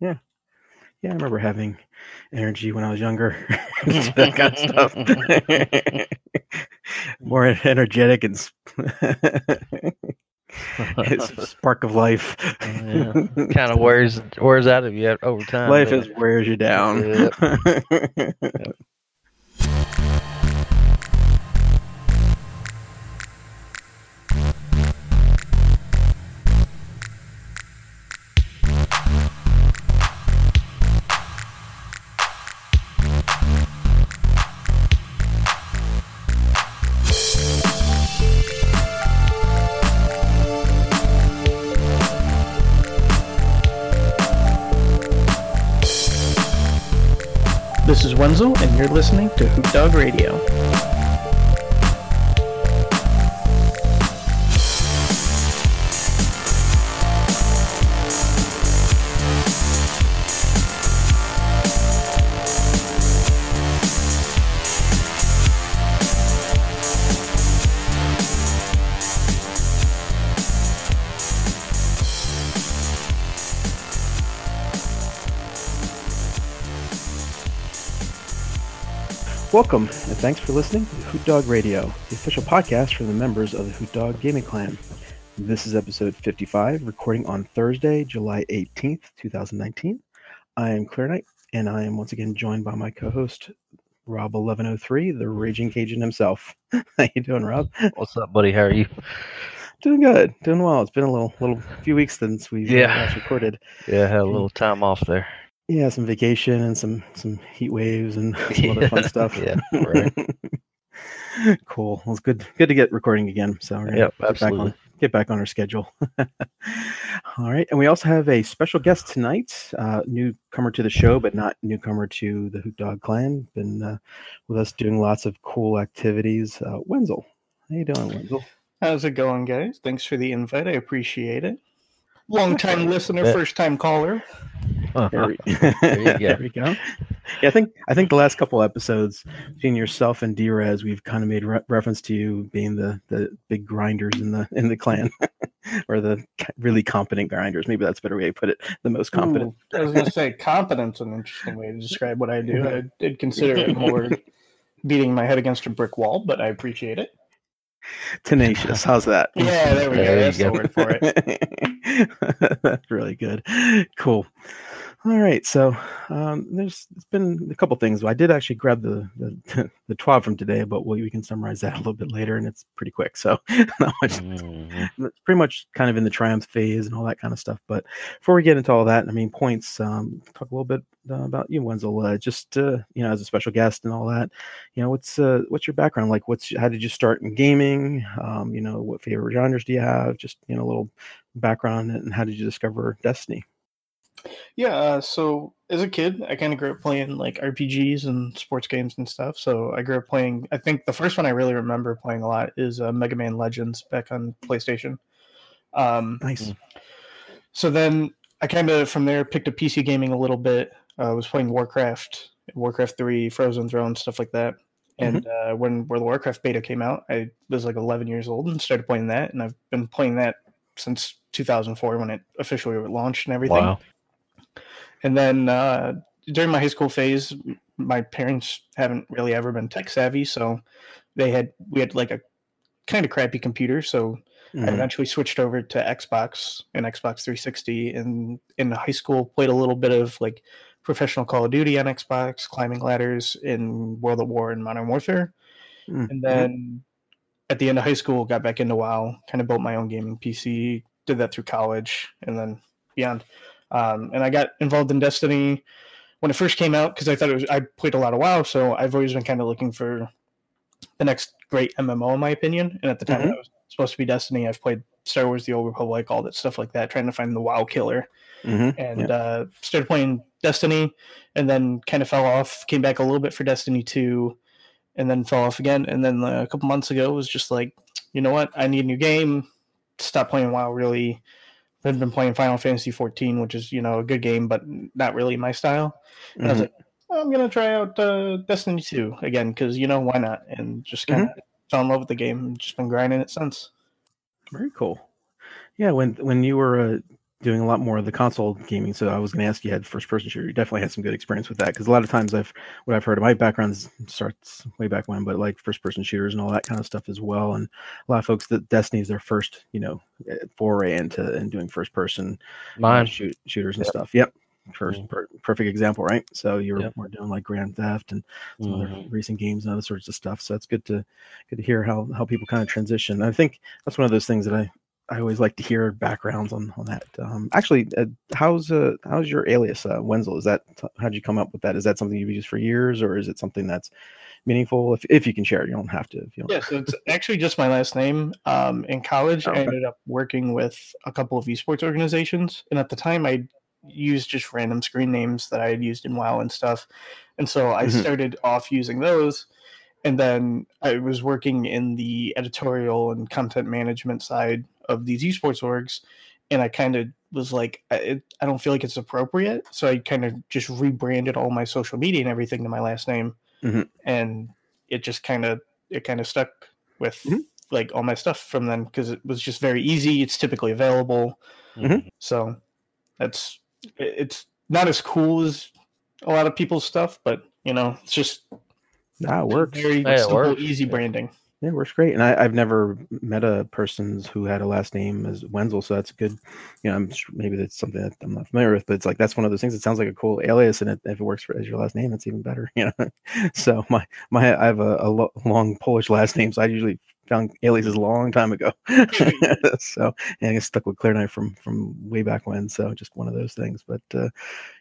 Yeah, Yeah, I remember having energy when I was younger. that kind of stuff. More energetic and it's a spark of life. yeah. Kind of wears wears out of you over time. life is wears you down. Yep. This listening to Hoot Dog Radio. Welcome, and thanks for listening to Hoot Dog Radio, the official podcast for the members of the Hoot Dog Gaming Clan. This is episode 55, recording on Thursday, July 18th, 2019. I am Clear Knight, and I am once again joined by my co-host, Rob1103, the Raging Cajun himself. How you doing, Rob? What's up, buddy? How are you? Doing good, doing well. It's been a little, little few weeks since we Yeah. last recorded. Yeah, I had a little time off there. Yeah, some vacation and some some heat waves and some other fun stuff. Yeah, right. cool. Well, it's good good to get recording again. So we're Yep, get back on absolutely. get back on our schedule. All right, and we also have a special guest tonight, uh, newcomer to the show, but not newcomer to the Hoot Dog Clan. Been uh, with us doing lots of cool activities. Uh, Wenzel, how you doing, Wenzel? How's it going, guys? Thanks for the invite. I appreciate it. Long time listener, bet. first time caller. Uh-huh. There we, There you go. there we go. Yeah, I think I think the last couple episodes between yourself and Drez, we've kind of made re- reference to you being the the big grinders in the in the clan, or the really competent grinders. Maybe that's a better way to put it. The most competent. Ooh, I was going to say competence, an interesting way to describe what I do. I did consider it more beating my head against a brick wall, but I appreciate it. Tenacious. How's that? Yeah, there we There go. you That's the word for it. That's really good. Cool. All right. So um, there's it's been a couple things. I did actually grab the the, the twab from today, but we, we can summarize that a little bit later, and it's pretty quick. So much Mhm. it's pretty much kind of in the triumph phase and all that kind of stuff. But before we get into all that, I mean, points, um, talk a little bit uh, about you, Wenzel, uh, just, uh, you know, as a special guest and all that, you know, what's, uh, what's your background? Like, what's, how did you start in gaming? Um, you know, what favorite genres do you have? Just, you know, a little background and how did you discover Destiny? Yeah, uh, so as a kid, I kind of grew up playing like RPGs and sports games and stuff. So I grew up playing. I think the first one I really remember playing a lot is uh, Mega Man Legends back on PlayStation. Um, Nice. So then I kind of from there picked up PC gaming a little bit. I was playing Warcraft, Warcraft Three, Frozen Throne, stuff like that. And uh, when World of Warcraft beta came out, I was like 11 years old and started playing that, and I've been playing that since 2004 when it officially launched and everything. Wow. And then uh, during my high school phase, my parents haven't really ever been tech savvy, so they had we had like a kind of crappy computer. So I Mhm. eventually switched over to Xbox and Xbox 360. And in high school, played a little bit of like professional Call of Duty on Xbox, climbing ladders in World at War and Modern Warfare. Mhm. And then at the end of high school, got back into WoW, kind of built my own gaming PC, did that through college, and then beyond. Um, and I got involved in Destiny when it first came out because I thought it was. I played a lot of WoW, so I've always been kind of looking for the next great MMO, in my opinion. And at the time, Mhm. it was supposed to be Destiny. I've played Star Wars: The Old Republic, all that stuff like that, trying to find the WoW killer Mhm. and uh, started playing Destiny, and then kind of fell off. Came back a little bit for Destiny two, and then fell off again. And then uh, a couple months ago was just like, you know what? I need a new game. Stop playing WoW. Really, I've been playing Final Fantasy fourteen, which is you know a good game, but not really my style. And I was Mhm. like, I'm gonna try out uh, Destiny two again because you know why not? And just kind of fell in love with the game. and Just been grinding it since. Very cool. Yeah, when when you were uh, doing a lot more of the console gaming, so I was going to ask you had first person shooter. You definitely had some good experience with that because a lot of times I've what I've heard of my background starts way back when, but like first person shooters and all that kind of stuff as well. And a lot of folks that Destiny is their first, you know, eh, foray into and doing first person Mine. shoot, shooters and stuff. Yep. First, Mhm. per, perfect example, right? So you were, Yep. were doing like Grand Theft and some other Mhm. racing games and other sorts of stuff. So it's good to good to hear how how people kind of transition. I think that's one of those things that I I always like to hear backgrounds on on that. Um, actually, uh, how's uh how's your alias uh, Wenzel? Is that how'd you come up with that? Is that something you've used for years, or is it something that's meaningful? If if you can share, it, you don't have to. Don't. Yeah, so it's actually just my last name. Um, in college, Oh, I ended up working with a couple of esports organizations, and at the time, I used just random screen names that I had used in WoW and stuff. And so I Mhm. started off using those, and then I was working in the editorial and content management side of these esports orgs, and I kind of was like, I, it, I don't feel like it's appropriate, so I kind of just rebranded all my social media and everything to my last name, Mhm. and it just kind of it kind of stuck with Mhm. like all my stuff from then because it was just very easy. It's typically available, Mhm. so that's it- it's not as cool as a lot of people's stuff, but you know, it's just That works. very Yeah, it simple, works. easy branding. Yeah, it works great. And I, I've never met a person who had a last name as Wenzel, so that's good. You know, I'm sure maybe that's something that I'm not familiar with, but it's like that's one of those things. It sounds like a cool alias, and it, if it works for as your last name, it's even better. You know, so my my I have a, a lo- long Polish last name, so I usually found aliases a long time ago. so and I get stuck with Clear Knight from from way back when. So just one of those things. But uh,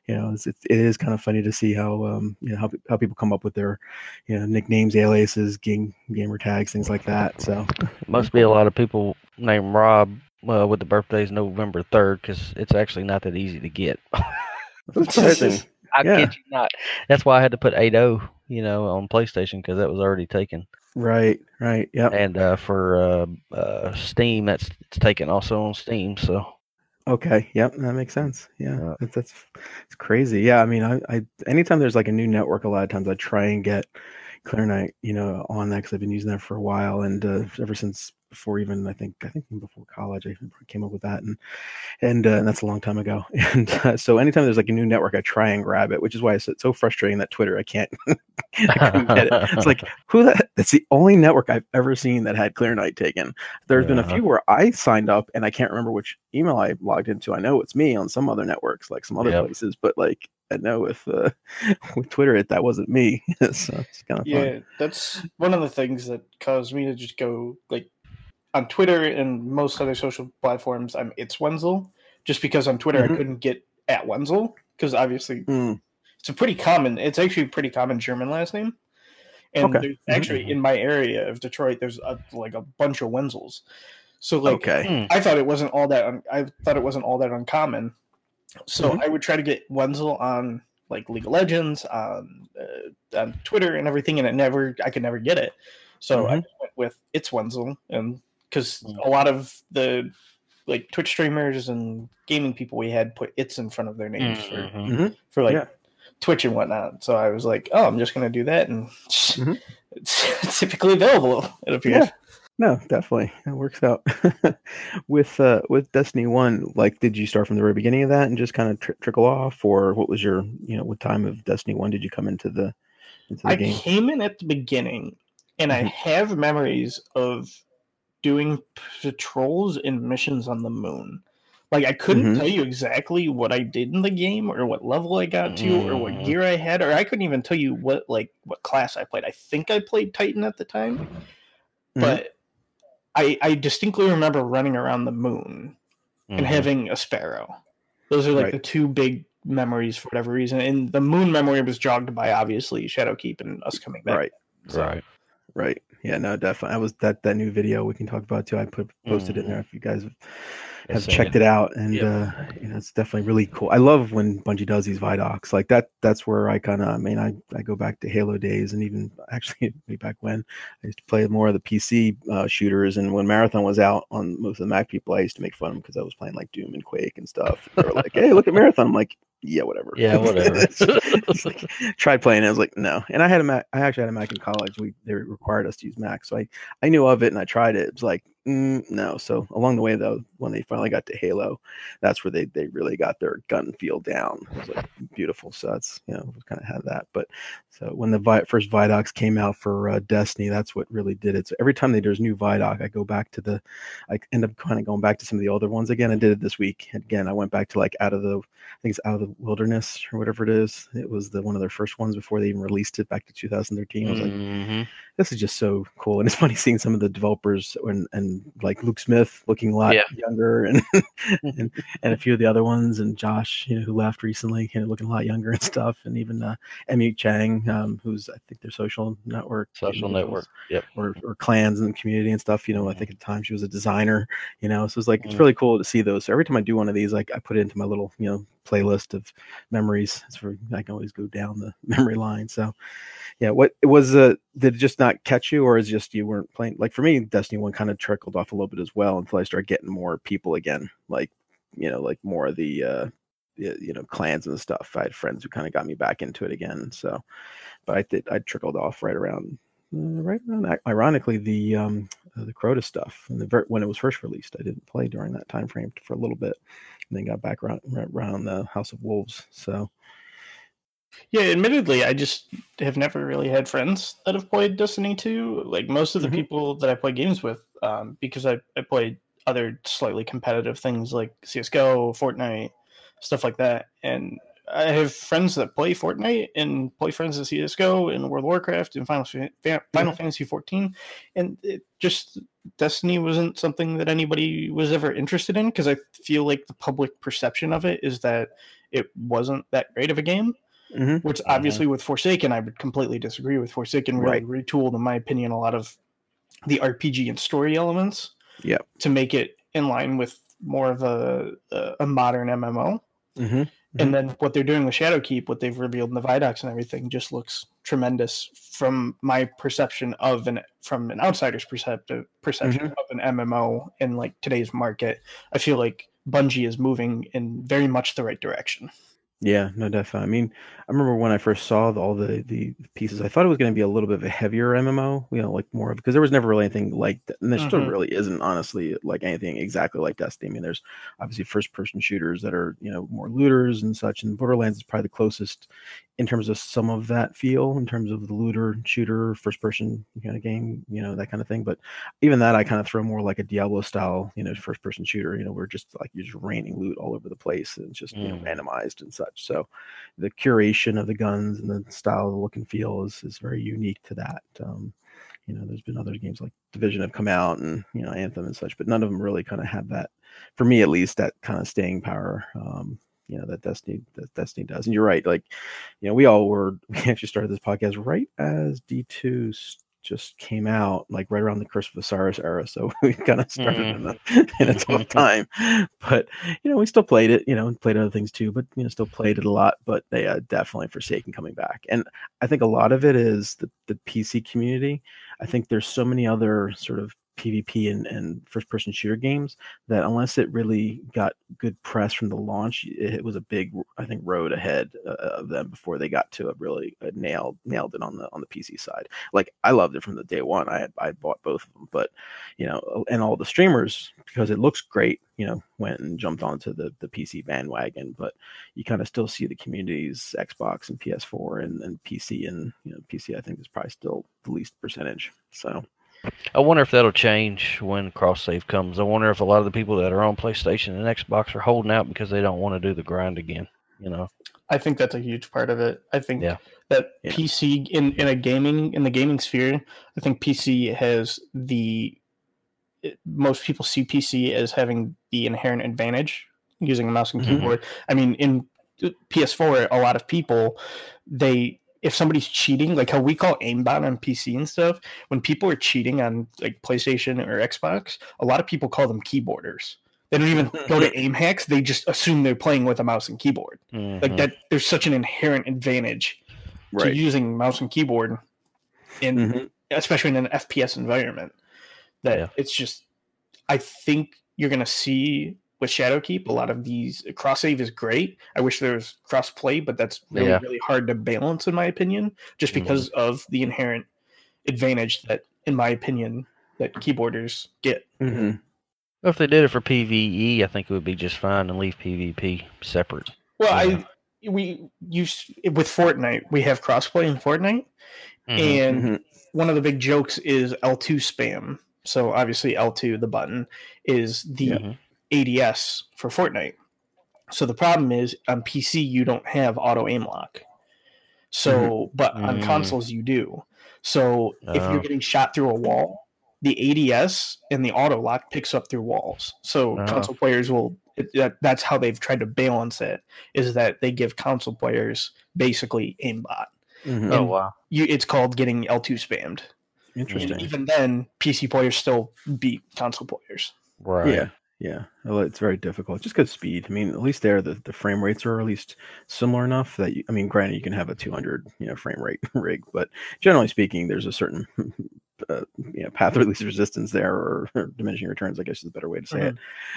you know, it's, it's, it is kind of funny to see how um you know how, how people come up with their you know nicknames, aliases, game gamer tags, things like that. So Must be a lot of people named Rob uh, with the birthdays November third because it's actually not that easy to get. that's interesting. I Yeah. kid you not. That's why I had to put 8.0, you know, on PlayStation because that was already taken. Right, right, yeah. And uh, for uh, uh, Steam, that's it's taken also on Steam. So Okay, yep, that makes sense. Yeah, that's that's it's crazy. Yeah, I mean, I, I anytime there's like a new network, a lot of times I try and get Clear Knight, you know, on that because I've been using that for a while, and uh, ever since before even I think I think even before college I came up with that, and and, uh, and that's a long time ago. And uh, so anytime there's like a new network, I try and grab it, which is why it's so frustrating that Twitter I can't I get it. It's like who that? That's the only network I've ever seen that had Clear Knight taken. There's been a few where I signed up and I can't remember which email I logged into. I know it's me on some other networks, like some other Yep. places, but like I know with uh, with Twitter, it that wasn't me. so it's kind of fun. Yeah, that's one of the things that caused me to just go like on Twitter and most other social platforms. I'm it's Wenzel, just because on Twitter Mhm. I couldn't get at Wenzel because obviously Mm, it's a pretty common. It's actually a pretty common German last name. And Okay. there's Mhm. actually in my area of Detroit, there's a, like a bunch of Wenzels. So like okay. I thought it wasn't all that. Un- I thought it wasn't all that uncommon. So Mhm. I would try to get Wenzel on like League of Legends, on uh, on Twitter, and everything, and it never. I could never get it. So I Mhm. just went with it's Wenzel, and because Mm. a lot of the like Twitch streamers and gaming people we had put it's in front of their names for Mhm. for like Yeah. Twitch and whatnot. So I was like, oh, I'm just gonna do that, and Mhm. it's typically available. It appears. Yeah. No, definitely, it works out. with uh, with Destiny One, like, did you start from the very beginning of that and just kind of tr- trickle off, or what was your, you know, what time of Destiny One did you come into the into the I game? came in at the beginning, and I Mhm. have memories of doing patrols and missions on the moon. Like I couldn't Mhm. tell you exactly what I did in the game, or what level I got to, or what Mm. gear I had, or I couldn't even tell you what like what class I played. I think I played Titan at the time, Mhm. but I I distinctly remember running around the moon and Mhm. having a sparrow. Those are like Right. the two big memories for whatever reason. And the moon memory was jogged by obviously Shadowkeep and us coming back. Right, So, right. right. Yeah, no, definitely. I was that that new video we can talk about too. I put posted it in there if you guys have, uh, checked it out, and Yep. uh, you know, it's definitely really cool. I love when Bungie does these Vidocs like that. That's where I kind of, I mean, I I go back to Halo days, and even actually way back when I used to play more of the PC uh, shooters, and when Marathon was out on most of the Mac people, I used to make fun of them because I was playing like Doom and Quake and stuff. They were like, "Hey, look at Marathon!" I'm like, "Yeah, whatever." Yeah, whatever. Like, tried playing it. I was like, no. And I had a Mac. I actually had a Mac in college. We they required us to use Mac, so I I knew of it and I tried it. It was like, Mm, no. So along the way, though, when they finally got to Halo, that's where they, they really got their gun feel down. It was like beautiful. So that's you know kind of had that. But so when the Vi- first Vidocs came out for uh, Destiny, that's what really did it. So every time there's new Vidoc, I go back to the, I end up kind of going back to some of the older ones again. I did it this week. Again, I went back to like out of the, I think it's out of the wilderness or whatever it is. It was the one of their first ones before they even released it back to 2013. I was like, hmm this is just so cool and it's funny seeing some of the developers and, and like luke smith looking a lot Yeah. younger and, and and a few of the other ones and josh you know who left recently you know looking a lot younger and stuff and even uh emu chang um, who's i think their social network Social network. Yep. or, or clans in the community and stuff you know i think at the time she was a designer you know so it's like it's Mhm. really cool to see those so every time i do one of these like i put it into my little you know playlist of memories it's for i can always go down the memory line so yeah what it was uh did it just not catch you or is it just you weren't playing like for me destiny one kind of off a little bit as well until i started getting more people again like you know like more of the uh you know clans and stuff i had friends who kind of got me back into it again so but i did i trickled off right around uh, right around ironically the um uh, the crota stuff and the ver- when it was first released i didn't play during that time frame for a little bit and then got back around around the house of wolves so Yeah, admittedly, I just have never really had friends that have played Destiny 2. Like most of the Mhm. people that I play games with, um, because I, I played other slightly competitive things like CSGO, Fortnite, stuff like that. And I have friends that play Fortnite and play friends in CSGO and World of Warcraft and Final, Fa- Final Fantasy 14. And it just, Destiny wasn't something that anybody was ever interested in because I feel like the public perception of it is that it wasn't that great of a game mhm. which obviously with Forsaken, I would completely disagree with. Forsaken really retooled, in my opinion, a lot of the RPG and story elements. Yeah. To make it in line with more of a a, a modern MMO. Mm-hmm. And then what they're doing with Shadowkeep, what they've revealed in the Vidocs and everything, just looks tremendous from my perception of an from an outsider's perceptive perception of an MMO in like today's market. I feel like Bungie is moving in very much the right direction. Yeah, no, definitely. I mean, I remember when I first saw the, all the the pieces, I thought it was going to be a little bit of a heavier MMO, you know, like more of because there was never really anything like that, and there still Mhm. really isn't, honestly, like anything exactly like Destiny. I mean, there's obviously first person shooters that are you know more looters and such, and Borderlands is probably the closest in terms of some of that feel, in terms of the looter shooter first person kind of game, you know, that kind of thing. But even that, I kind of throw more like a Diablo style, you know, first person shooter. You know, where just like you're just raining loot all over the place and it's just you know Mm. randomized and such. So the curation of the guns and the style, of the look and feel is is very unique to that. Um, you know, there's been other games like Division have come out and you know Anthem and such, but none of them really kind of have that, for me at least, that kind of staying power. Um, you know that Destiny that Destiny does, and you're right. Like, you know, we all were we actually started this podcast right as D two just came out, like right around the Curse of Osiris era. So we kind of started in, a, in a tough time, but you know we still played it. You know, and played other things too, but you know still played it a lot. But they uh, definitely Forsaken coming back, and I think a lot of it is the the PC community. I think there's so many other sort of PvP and, and first person shooter games that unless it really got good press from the launch, it, it was a big, I think, road ahead uh, of them before they got to a really uh, nailed nailed it on the on the PC side. Like I loved it from the day one. I had I bought both of them, but you know, and all the streamers because it looks great. You know, went and jumped onto the the PC bandwagon, but you kind of still see the communities Xbox and PS4 and, and PC and you know PC. I think is probably still the least percentage. So. I wonder if that'll change when cross save comes. I wonder if a lot of the people that are on PlayStation and Xbox are holding out because they don't want to do the grind again. You know, I think that's a huge part of it. I think Yeah. that Yeah. PC in in a gaming in the gaming sphere, I think PC has the most people see PC as having the inherent advantage using a mouse and Mhm. keyboard. I mean, in PS4, a lot of people they if somebody's cheating, like how we call aimbot on PC and stuff, when people are cheating on like PlayStation or Xbox, a lot of people call them keyboarders. They don't even go to aim hacks; they just assume they're playing with a mouse and keyboard like Mhm. that there's such an inherent advantage to using mouse and keyboard in Mhm. especially in an fps environment that Yeah. it's just i think you're going to see with shadowkeep a lot of these cross save is great i wish there was cross play but that's really Yeah. really hard to balance in my opinion just Mhm. because of the inherent advantage that in my opinion that keyboarders get. hmm Well, if they did it for PVE, I think it would be just fine and leave PvP separate. Well, Yeah. I we use with Fortnite. We have crossplay in Fortnite, Mhm. and Mhm. one of the big jokes is L2 spam. So obviously L2, the button, is the. ADS for Fortnite. So the problem is on PC you don't have auto aim lock. So, but on Mm. consoles you do. So if Oh. you're getting shot through a wall, the ADS and the auto lock picks up through walls. So Oh. console players will. That, that's how they've tried to balance it. Is that they give console players basically aimbot. Mhm. Oh wow! You, it's called getting L2 spammed. Interesting. And even then, PC players still beat console players. Right. Yeah, yeah. It's very difficult. Just good speed. I mean, at least there, the, the frame rates are at least similar enough that you, I mean, granted, you can have a 200 you know frame rate rig, but generally speaking, there's a certain uh, you know path of least resistance there, or, or diminishing returns, I guess is a better way to say it.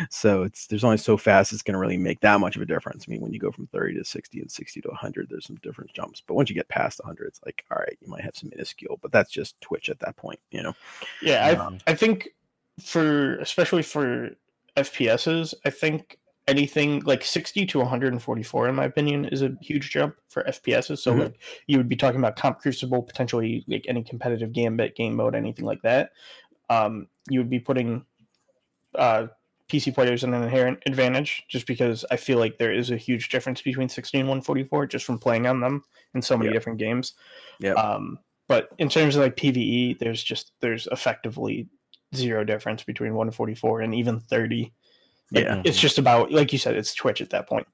So it's there's only so fast it's going to really make that much of a difference. I mean, when you go from 30 to 60 and 60 to 100, there's some different jumps. But once you get past 100, it's like, all right, you might have some minuscule, but that's just Twitch at that point, you know. Yeah, I, Um, I think for especially for FPSs, I think anything like 60 to 144 in my opinion is a huge jump for FPSs. So Mhm. like you would be talking about Comp Crucible, potentially like any competitive gambit, game mode, anything like that. Um, you would be putting uh, PC players in an inherent advantage just because I feel like there is a huge difference between 60 and 144 just from playing on them in so many Yeah. different games. yeah Um, but in terms of like PVE, there's just there's effectively zero difference between 144 and even 30. Like, Yeah. it's just about like you said, it's Twitch at that point.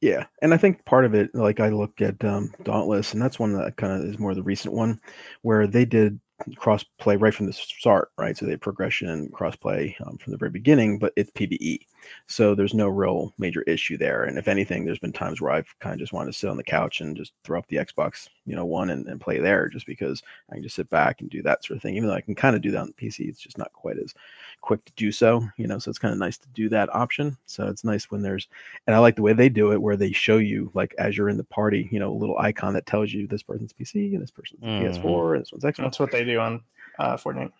Yeah, and I think part of it, like I looked at um, Dauntless, and that's one that kind of is more the recent one, where they did cross play right from the start, right? So they had progression and cross play um, from the very beginning, but it's PVE, so there's no real major issue there. And if anything, there's been times where I've kind of just wanted to sit on the couch and just throw up the Xbox, you know, one and, and play there, just because I can just sit back and do that sort of thing. Even though I can kind of do that on the PC, it's just not quite as quick to do so, you know. So it's kind of nice to do that option. So it's nice when there's and I like the way they do it, where they show you like as you're in the party, you know, a little icon that tells you this person's PC and this person's Mhm. PS4 and this one's Xbox. That's what they do on uh, Fortnite.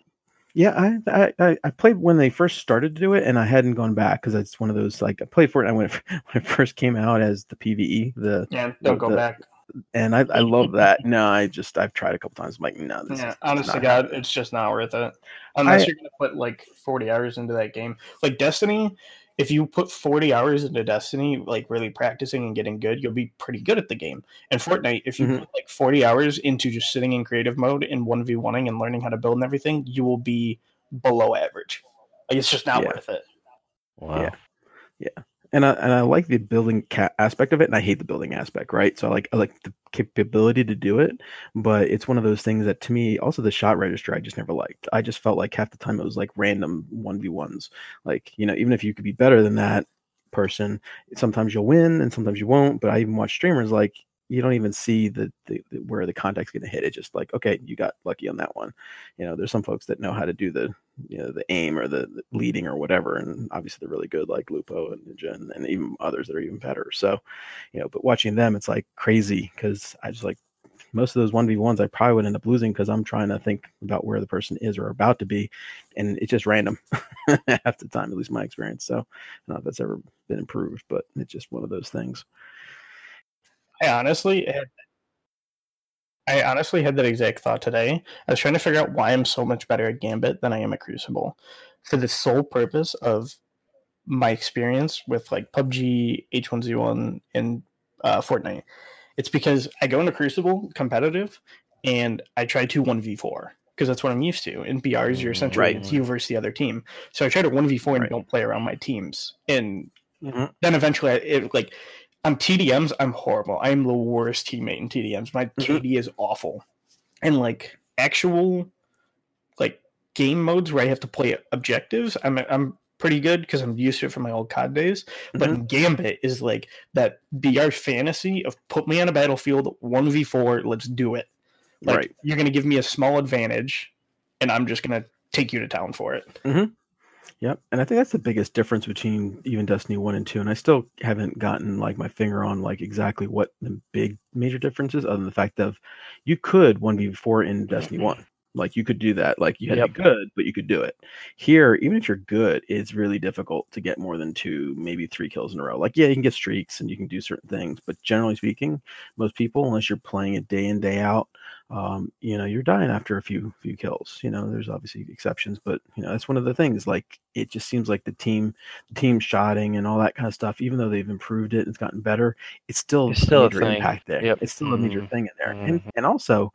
Yeah, I, I I- I played when they first started to do it, and I hadn't gone back because it's one of those like I played when it, when it first came out as the PVE, the Yeah, don't go The- back. and I, I love that. No, I just I've tried a couple times. I'm like, no, this Yeah, is honest to not God, happening. it's just not worth it. Unless I- you're gonna put like 40 hours into that game. Like Destiny, if you put 40 hours into Destiny, like really practicing and getting good, you'll be pretty good at the game. And Fortnite, if you Mhm. put like 40 hours into just sitting in creative mode and 1v1ing and learning how to build and everything, you will be below average. Like it's just not Yeah. worth it. Wow. Yeah. And I and I like the building ca- aspect of it, and I hate the building aspect, right? So I like I like the capability to do it, but it's one of those things that to me, also the shot register, I just never liked. I just felt like half the time it was like random one v ones, like you know, even if you could be better than that person, sometimes you'll win and sometimes you won't. But I even watch streamers like you don't even see the, the, the where the contact's going to hit. It's just like okay, you got lucky on that one. You know, there's some folks that know how to do the you know the aim or the, the leading or whatever, and obviously they're really good, like Lupo and Ninja, and, and even others that are even better. So, you know, but watching them, it's like crazy because I just like most of those one v ones, I probably would end up losing because I'm trying to think about where the person is or about to be, and it's just random half the time, at least my experience. So, I don't know if that's ever been improved, but it's just one of those things. I honestly had, I honestly had that exact thought today. I was trying to figure out why I'm so much better at Gambit than I am at Crucible, for the sole purpose of my experience with like PUBG, H1Z1, and uh, Fortnite. It's because I go into Crucible competitive, and I try to one v four because that's what I'm used to. In BRs, you're essentially Right. it's you versus the other team. So I try to one v four and Right. don't play around my teams, and Mhm. then eventually I, it like on TDMs I'm horrible. I am the worst teammate in TDMs. My Mhm. KD is awful, and like actual like game modes where I have to play objectives, I'm I'm pretty good because I'm used to it from my old COD days. But Mhm. in Gambit is like that BR fantasy of put me on a battlefield one v four, let's do it. Like right. you're gonna give me a small advantage, and I'm just gonna take you to town for it. Yep. And I think that's the biggest difference between even Destiny 1 and 2. And I still haven't gotten like my finger on like exactly what the big major difference is, other than the fact of you could 1v4 in Destiny 1. Like you could do that. Like you had Yep. to be good, but you could do it. Here, even if you're good, it's really difficult to get more than two, maybe three kills in a row. Like, yeah, you can get streaks and you can do certain things, but generally speaking, most people, unless you're playing it day in, day out, um, you know, you're dying after a few few kills. You know, there's obviously exceptions, but you know, that's one of the things. Like it just seems like the team team shotting and all that kind of stuff, even though they've improved it and it's gotten better, it's still It's still a major thing. impact there. Yep. It's still a major Mhm. thing in there. And Mhm. and also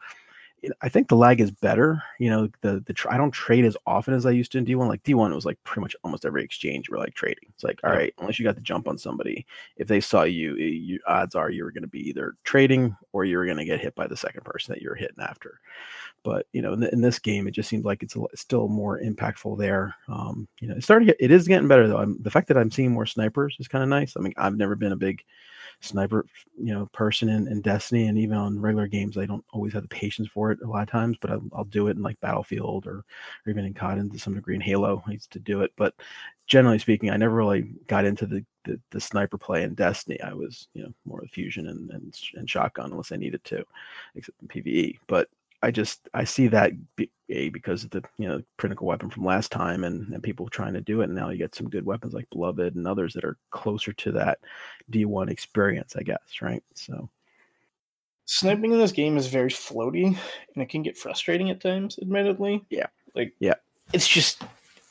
I think the lag is better. You know, the the tr- I don't trade as often as I used to in D1. Like D1 it was like pretty much almost every exchange we're like trading. It's like, all right, unless you got the jump on somebody, if they saw you, eh, you odds are you were going to be either trading or you were going to get hit by the second person that you're hitting after. But you know, in, in this game, it just seems like it's a, it's still more impactful there. Um, you know, it's starting. It is getting better though. I'm, the fact that I'm seeing more snipers is kind of nice. I mean, I've never been a big sniper you know person in, in destiny and even on regular games i don't always have the patience for it a lot of times but i'll, I'll do it in like battlefield or, or even in cod to some degree in halo i used to do it but generally speaking i never really got into the, the, the sniper play in destiny. I was you know more of fusion and, and, and shotgun unless i needed to except in pve but i just i see that be, a because of the you know critical weapon from last time and, and people trying to do it and now you get some good weapons like beloved and others that are closer to that D1 experience, I guess, right? So Sniping in this game is very floaty, and it can get frustrating at times. Admittedly, Yeah. like Yeah. it's just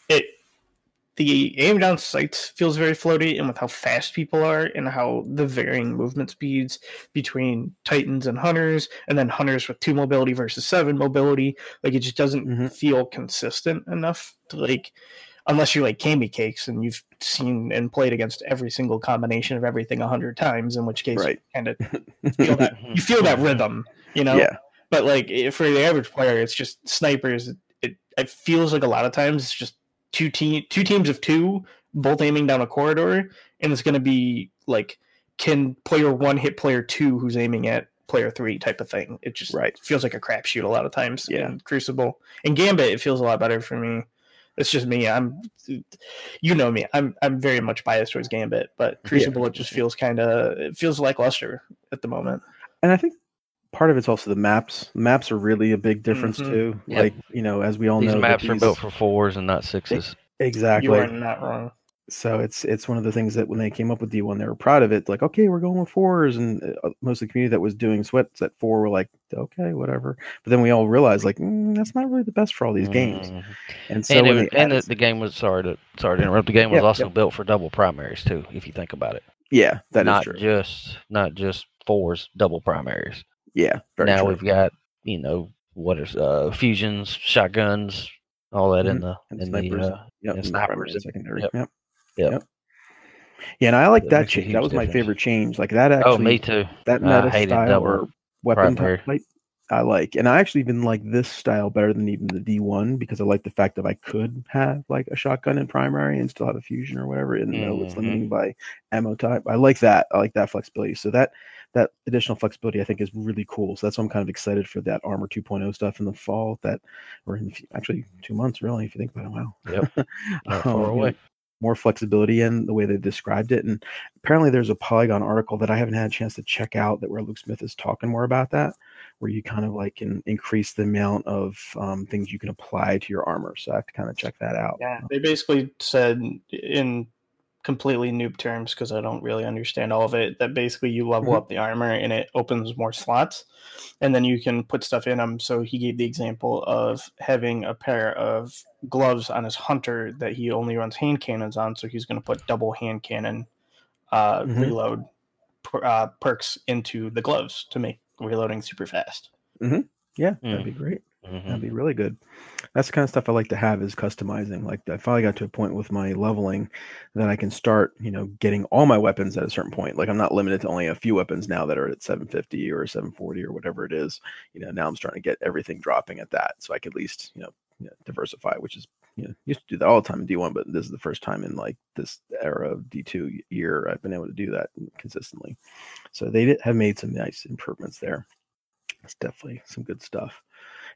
it. The aim down sights feels very floaty, and with how fast people are, and how the varying movement speeds between Titans and Hunters, and then Hunters with two mobility versus seven mobility, like it just doesn't Mhm. feel consistent enough to like unless you're like Candy Cakes and you've seen and played against every single combination of everything a hundred times, in which case Right. kind of feel that you feel that rhythm, you know. yeah, But like for the average player, it's just snipers. It it feels like a lot of times it's just two team two teams of two, both aiming down a corridor, and it's going to be like can player one hit player two who's aiming at player three type of thing. It just Right. feels like a crapshoot a lot of times. Yeah. in Crucible and Gambit, it feels a lot better for me. It's just me. I'm, you know me. I'm I'm very much biased towards Gambit, but Crucible it just feels kind of it feels lackluster at the moment. and I think part of it's also the maps. Maps are really a big difference Mhm. too. Yep. Like you know, as we all These know, that maps are built for fours and not sixes. exactly. You are not wrong. so it's it's one of the things that when they came up with D1, they were proud of it. Like, okay, we're going with fours, and uh, most of the community that was doing sweats at four were like, okay, whatever. But then we all realized, like, mm, that's not really the best for all these games. Mhm. And so and it, and added- the, the game was sorry to sorry to interrupt. The game was Yeah, also yeah. built for double primaries too, if you think about it. yeah, that is not true. just not just fours, double primaries. Yeah, now true. we've got you know what is uh fusions, shotguns, all that in the And in snipers. the uh, Yep, and and the primary snipers and secondary. yep. Yep. Yep. Yeah, and I like That that change. That was my favorite change. Like that actually. oh me too. that meta style or weapon type I like, and I actually even like this style better than even the D one because I like the fact that I could have like a shotgun in primary and still have a fusion or whatever, even though it's Mhm. limiting by ammo type. I like that. I like that flexibility. So that that additional flexibility I think is really cool. So that's why I'm kind of excited for that Armor 2.0 stuff in the fall. That or in the, fu- actually two months really, if you think about it. Wow. Yep. Not far Um, you know, away. more flexibility in the way they described it. And apparently, there's a Polygon article that I haven't had a chance to check out that where Luke Smith is talking more about that, where you kind of like can increase the amount of um, things you can apply to your armor. So I have to kind of check that out. Yeah, they basically said in completely noob terms because I don't really understand all of it that basically you level Mhm. up the armor and it opens more slots, and then you can put stuff in them. So he gave the example of having a pair of gloves on his hunter that he only runs hand cannons on, so he's going to put double hand cannon uh, Mhm. reload per, uh, perks into the gloves to make reloading super fast. Yeah, that'd be great. Mhm. That'd be really good. That's the kind of stuff I like to have is customizing. Like I finally got to a point with my leveling that I can start, you know, getting all my weapons at a certain point. Like I'm not limited to only a few weapons now that are at 750 or 740 or whatever it is. You know, now I'm starting to get everything dropping at that, so I could at least, you know, you know, diversify, which is you know used to do that all the time in D1, but this is the first time in like this era of D2 year I've been able to do that consistently. So they did, have made some nice improvements there. It's definitely some good stuff.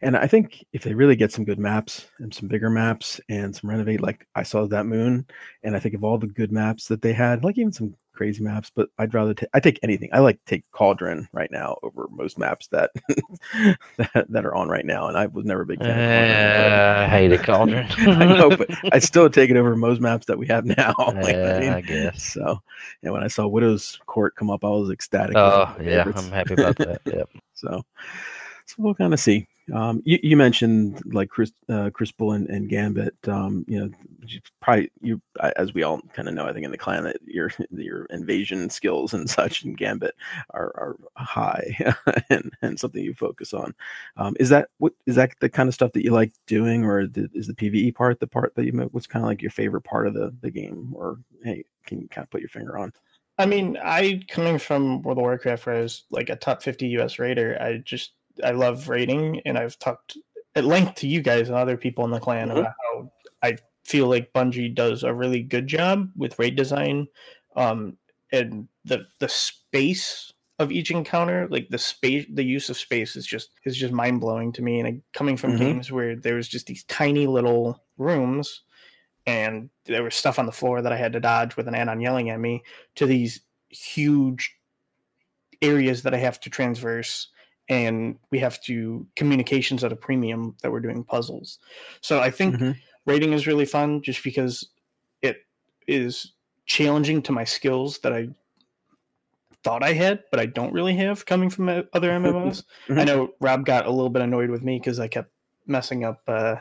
And I think if they really get some good maps and some bigger maps and some renovate, like I saw that moon, and I think of all the good maps that they had, like even some crazy maps, but I'd rather take I take anything. I like take Cauldron right now over most maps that that, that are on right now, and I was never a big fan. Uh, I hate it, Cauldron. I know, but I still take it over most maps that we have now. like, yeah, I mean, I guess. so. And when I saw Widow's Court come up, I was ecstatic. Oh It was one of my yeah, favorites. I'm happy about that. Yep. So, so we'll kind of see. Um, you, you mentioned like Chris, uh, Crucible and, and Gambit. Um, you know, probably you as we all kind of know, I think in the clan that your your invasion skills and such and Gambit are, are high and, and something you focus on. Um, is that what is that the kind of stuff that you like doing, or the, is the PVE part the part that you what's kind of like your favorite part of the the game, or hey, can you kind of put your finger on? I mean, I coming from World of Warcraft, where I was like a top fifty US raider. I just I love raiding, and I've talked at length to you guys and other people in the clan Mhm. about how I feel like Bungie does a really good job with raid design, um, and the the space of each encounter, like the space, the use of space is just is just mind blowing to me. And I, coming from Mhm. games where there was just these tiny little rooms and there was stuff on the floor that I had to dodge with an anon yelling at me to these huge areas that I have to transverse and we have to communications at a premium that we're doing puzzles. So I think Mhm. rating is really fun just because it is challenging to my skills that I thought I had, but I don't really have coming from uh, other MMOs. I Mhm. know Rob got a little bit annoyed with me because I kept messing up uh,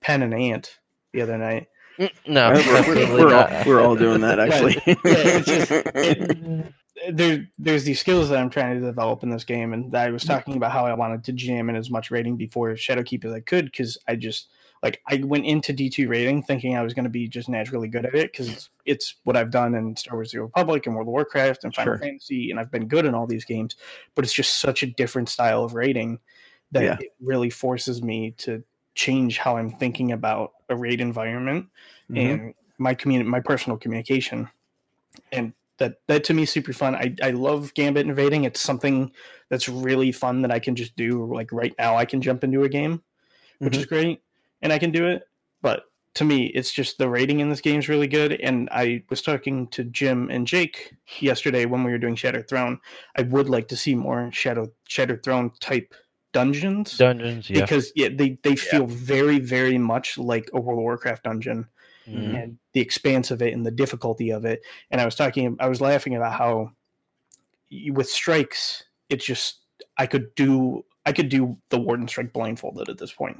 Pen and Ant the other night. Mm, No, We're, we're, we're all, we're all doing that actually. Yeah, it's just- it- there, there's these skills that I'm trying to develop in this game, and I was talking about how I wanted to jam in as much rating before Shadowkeep as I could because I just like I went into D2 rating thinking I was going to be just naturally good at it because it's, it's what I've done in Star Wars: The Republic and World of Warcraft and Final Sure. Fantasy, and I've been good in all these games. But it's just such a different style of rating that Yeah. it really forces me to change how I'm thinking about a raid environment Mhm. and my communi- my personal communication and that that to me is super fun. I, I love gambit invading. It's something that's really fun that i can just do like right now i can jump into a game which Mhm. is great and i can do it but to me it's just the rating in this game is really good and i was talking to jim and jake yesterday when we were doing shattered throne. I would like to see more shadow shattered throne type dungeons Dungeons, yeah. because yeah, they, they feel very, very much like a World of Warcraft dungeon Mhm. and the expanse of it and the difficulty of it. And I was talking, I was laughing about how you- with strikes, it's just I could do I could do the warden strike blindfolded at this point.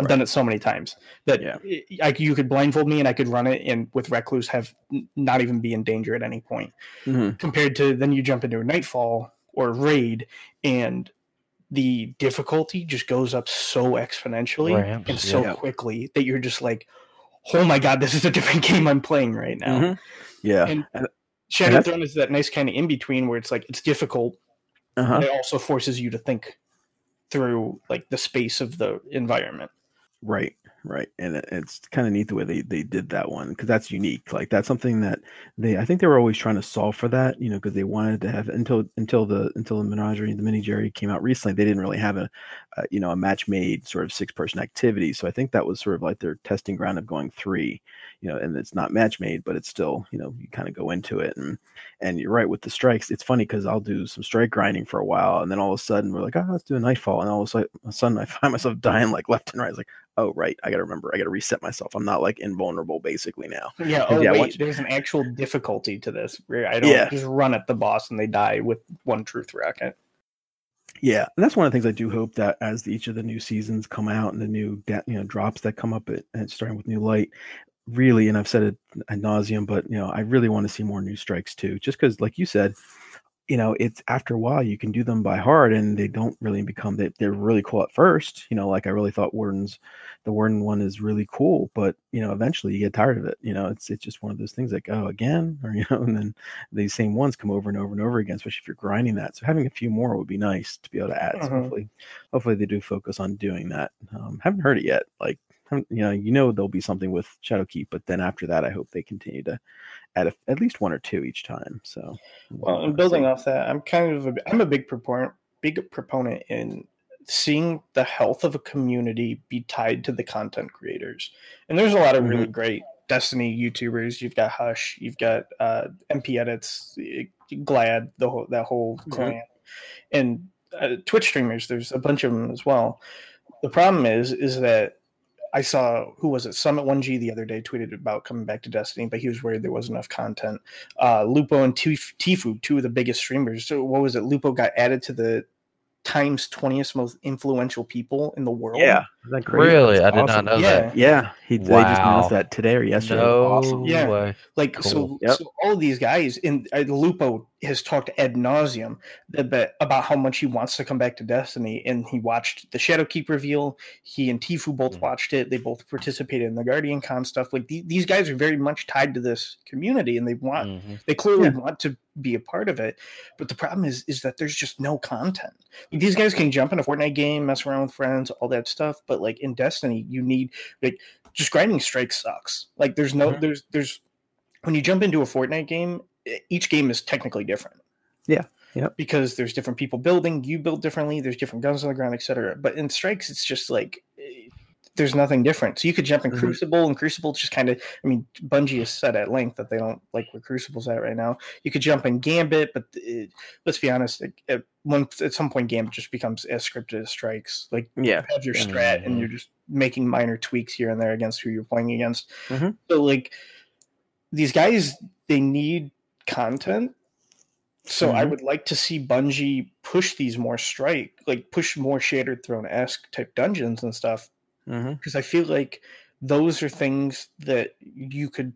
I've done it so many times that Yeah. I, you could blindfold me and I could run it and with recluse have not even be in danger at any point Mhm. compared to then you jump into a nightfall or raid and the difficulty just goes up so exponentially Ramps, and so yeah. quickly that you're just like oh my god this is a different game i'm playing right now Mhm. Yeah. And- And- shadow that's- throne is that nice kind of in between where it's like it's difficult uh-huh. but it also forces you to think through like the space of the environment Right, right, and it, it's kind of neat the way they they did that one because that's unique. Like that's something that they I think they were always trying to solve for that, you know, because they wanted to have until until the until the menagerie the mini Jerry came out recently, they didn't really have a, a you know a match made sort of six person activity. So I think that was sort of like their testing ground of going three, you know, and it's not match made, but it's still you know you kind of go into it and and you're right with the strikes. It's funny because I'll do some strike grinding for a while, and then all of a sudden we're like, oh, let's do a nightfall, and all of a sudden, all of a sudden I find myself dying like left and right. It's like oh right i gotta remember i gotta reset myself i'm not like invulnerable basically now yeah oh Yeah, wait once- there's an actual difficulty to this where i don't Yeah. just run at the boss and they die with one truth rocket. yeah and that's one of the things i do hope that as each of the new seasons come out and the new da- you know drops that come up at, and starting with new light really and i've said it ad nauseum but you know i really want to see more new strikes too just because like you said you know it's after a while you can do them by heart and they don't really become they, they're really cool at first you know like i really thought warden's the warden one is really cool but you know eventually you get tired of it you know it's it's just one of those things like oh again or you know and then these same ones come over and over and over again especially if you're grinding that so having a few more would be nice to be able to add so Mhm. hopefully hopefully they do focus on doing that um haven't heard it yet like you know you know there'll be something with Shadow shadowkeep but then after that i hope they continue to add a, at least one or two each time so Well, and building off that, I'm kind of a, I'm a big proponent big proponent in seeing the health of a community be tied to the content creators. And there's a lot of really great Destiny YouTubers. You've got Hush. You've got uh, MP Edits, Gladd, the whole that whole Mhm. clan, and uh, Twitch streamers. There's a bunch of them as well. The problem is, is that I saw who was it? Summit1g the other day tweeted about coming back to Destiny, but he was worried there wasn't enough content. Uh, Lupo and Tif- Tfue, two of the biggest streamers. So what was it? Lupo got added to the times twentieth most influential people in the world. Yeah, that crazy? Really? That's I did not know Yeah. that. Yeah, he they just Wow. announced that today or yesterday. No Awesome. Yeah. way. Like so, Yep. so all of these guys in uh, Lupo has talked ad nauseum about, about how much he wants to come back to Destiny, and he watched the Shadowkeep reveal. He and Tfue both Mhm. watched it. They both participated in the Guardian Con stuff. Like the, these guys are very much tied to this community, and they want Mhm. they clearly Yeah. want to be a part of it. But the problem is is that there's just no content. Like, these guys can jump in a Fortnite game, mess around with friends, all that stuff. But like in Destiny, you need like just grinding strike sucks. Like there's no Mhm. there's there's when you jump into a Fortnite game, each game is technically different. Yeah, Yeah. Because there's different people building, you build differently, there's different guns on the ground, etc. But in strikes, it's just like eh, there's nothing different. So you could jump in Mhm. Crucible, and Crucible just kind of, I mean, Bungie has said at length that they don't like where Crucible's at right now. You could jump in Gambit, but it, let's be honest, it, at one at some point, Gambit just becomes as scripted as strikes. Like Yeah, you have your strat, and Mhm. you're just making minor tweaks here and there against who you're playing against. Mhm. So like these guys, they need content. So I Mhm. would like to see Bungie push these more strike, like push more Shattered Throne esque type dungeons and stuff, hmm because I feel like those are things that you could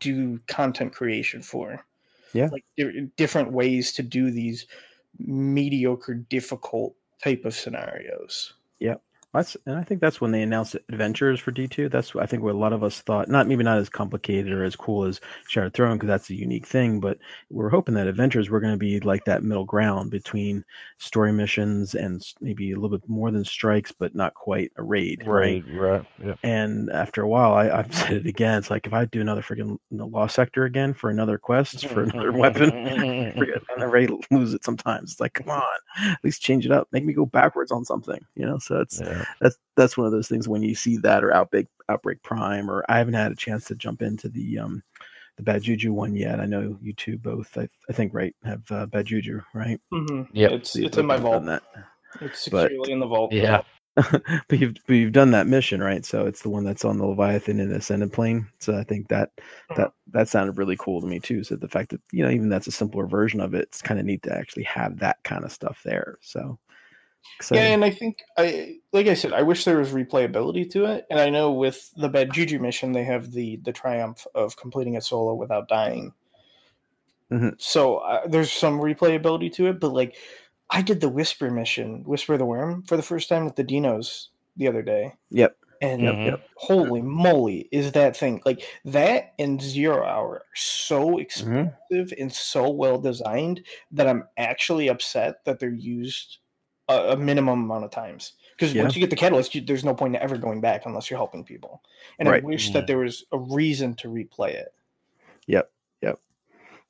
do content creation for. Yeah. like different ways to do these mediocre, difficult type of scenarios. That's and I think that's when they announced adventures for D two. That's I think what a lot of us thought. Not maybe not as complicated or as cool as Shattered Throne because that's a unique thing, but we're hoping that adventures were going to be like that middle ground between story missions and maybe a little bit more than strikes, but not quite a raid. Right, right. Yeah. And after a while, I, I've said it again. It's like if I do another freaking lost sector again for another quest for another weapon, forget- I'm ready to lose it. Sometimes it's like, come on, at least change it up. Make me go backwards on something, you know. So it's Yeah. That's that's one of those things when you see that or outbreak outbreak prime or i haven't had a chance to jump into the um the bad juju one yet i know you two both i, I think right have uh, bad juju right Mm-hmm. Yep. It's So it's in my both vault. done It's But- securely in the vault. Yeah. but you've but you've done that mission right so it's the one that's on the leviathan and ascendant plane so i think that that that sounded really cool to me too so the fact that you know even that's a simpler version of it it's kind of neat to actually have that kind of stuff there so Yeah, and I think I like I said, I wish there was replayability to it. And I know with the Bad Juju mission, they have the the triumph of completing it solo without dying. Mhm. So uh, there's some replayability to it, but like I did the Whisper mission, Whisper the Worm, for the first time with the Dinos the other day, yep and Yep, yep. holy moly, is that thing like that and Zero Hour are so expensive Mhm. and so well designed that I'm actually upset that they're used a, a minimum amount of times. Because Yeah. once you get the catalyst, you, there's no point in ever going back unless you're helping people. And Right. I wish Yeah. that mm. there was a reason to replay it.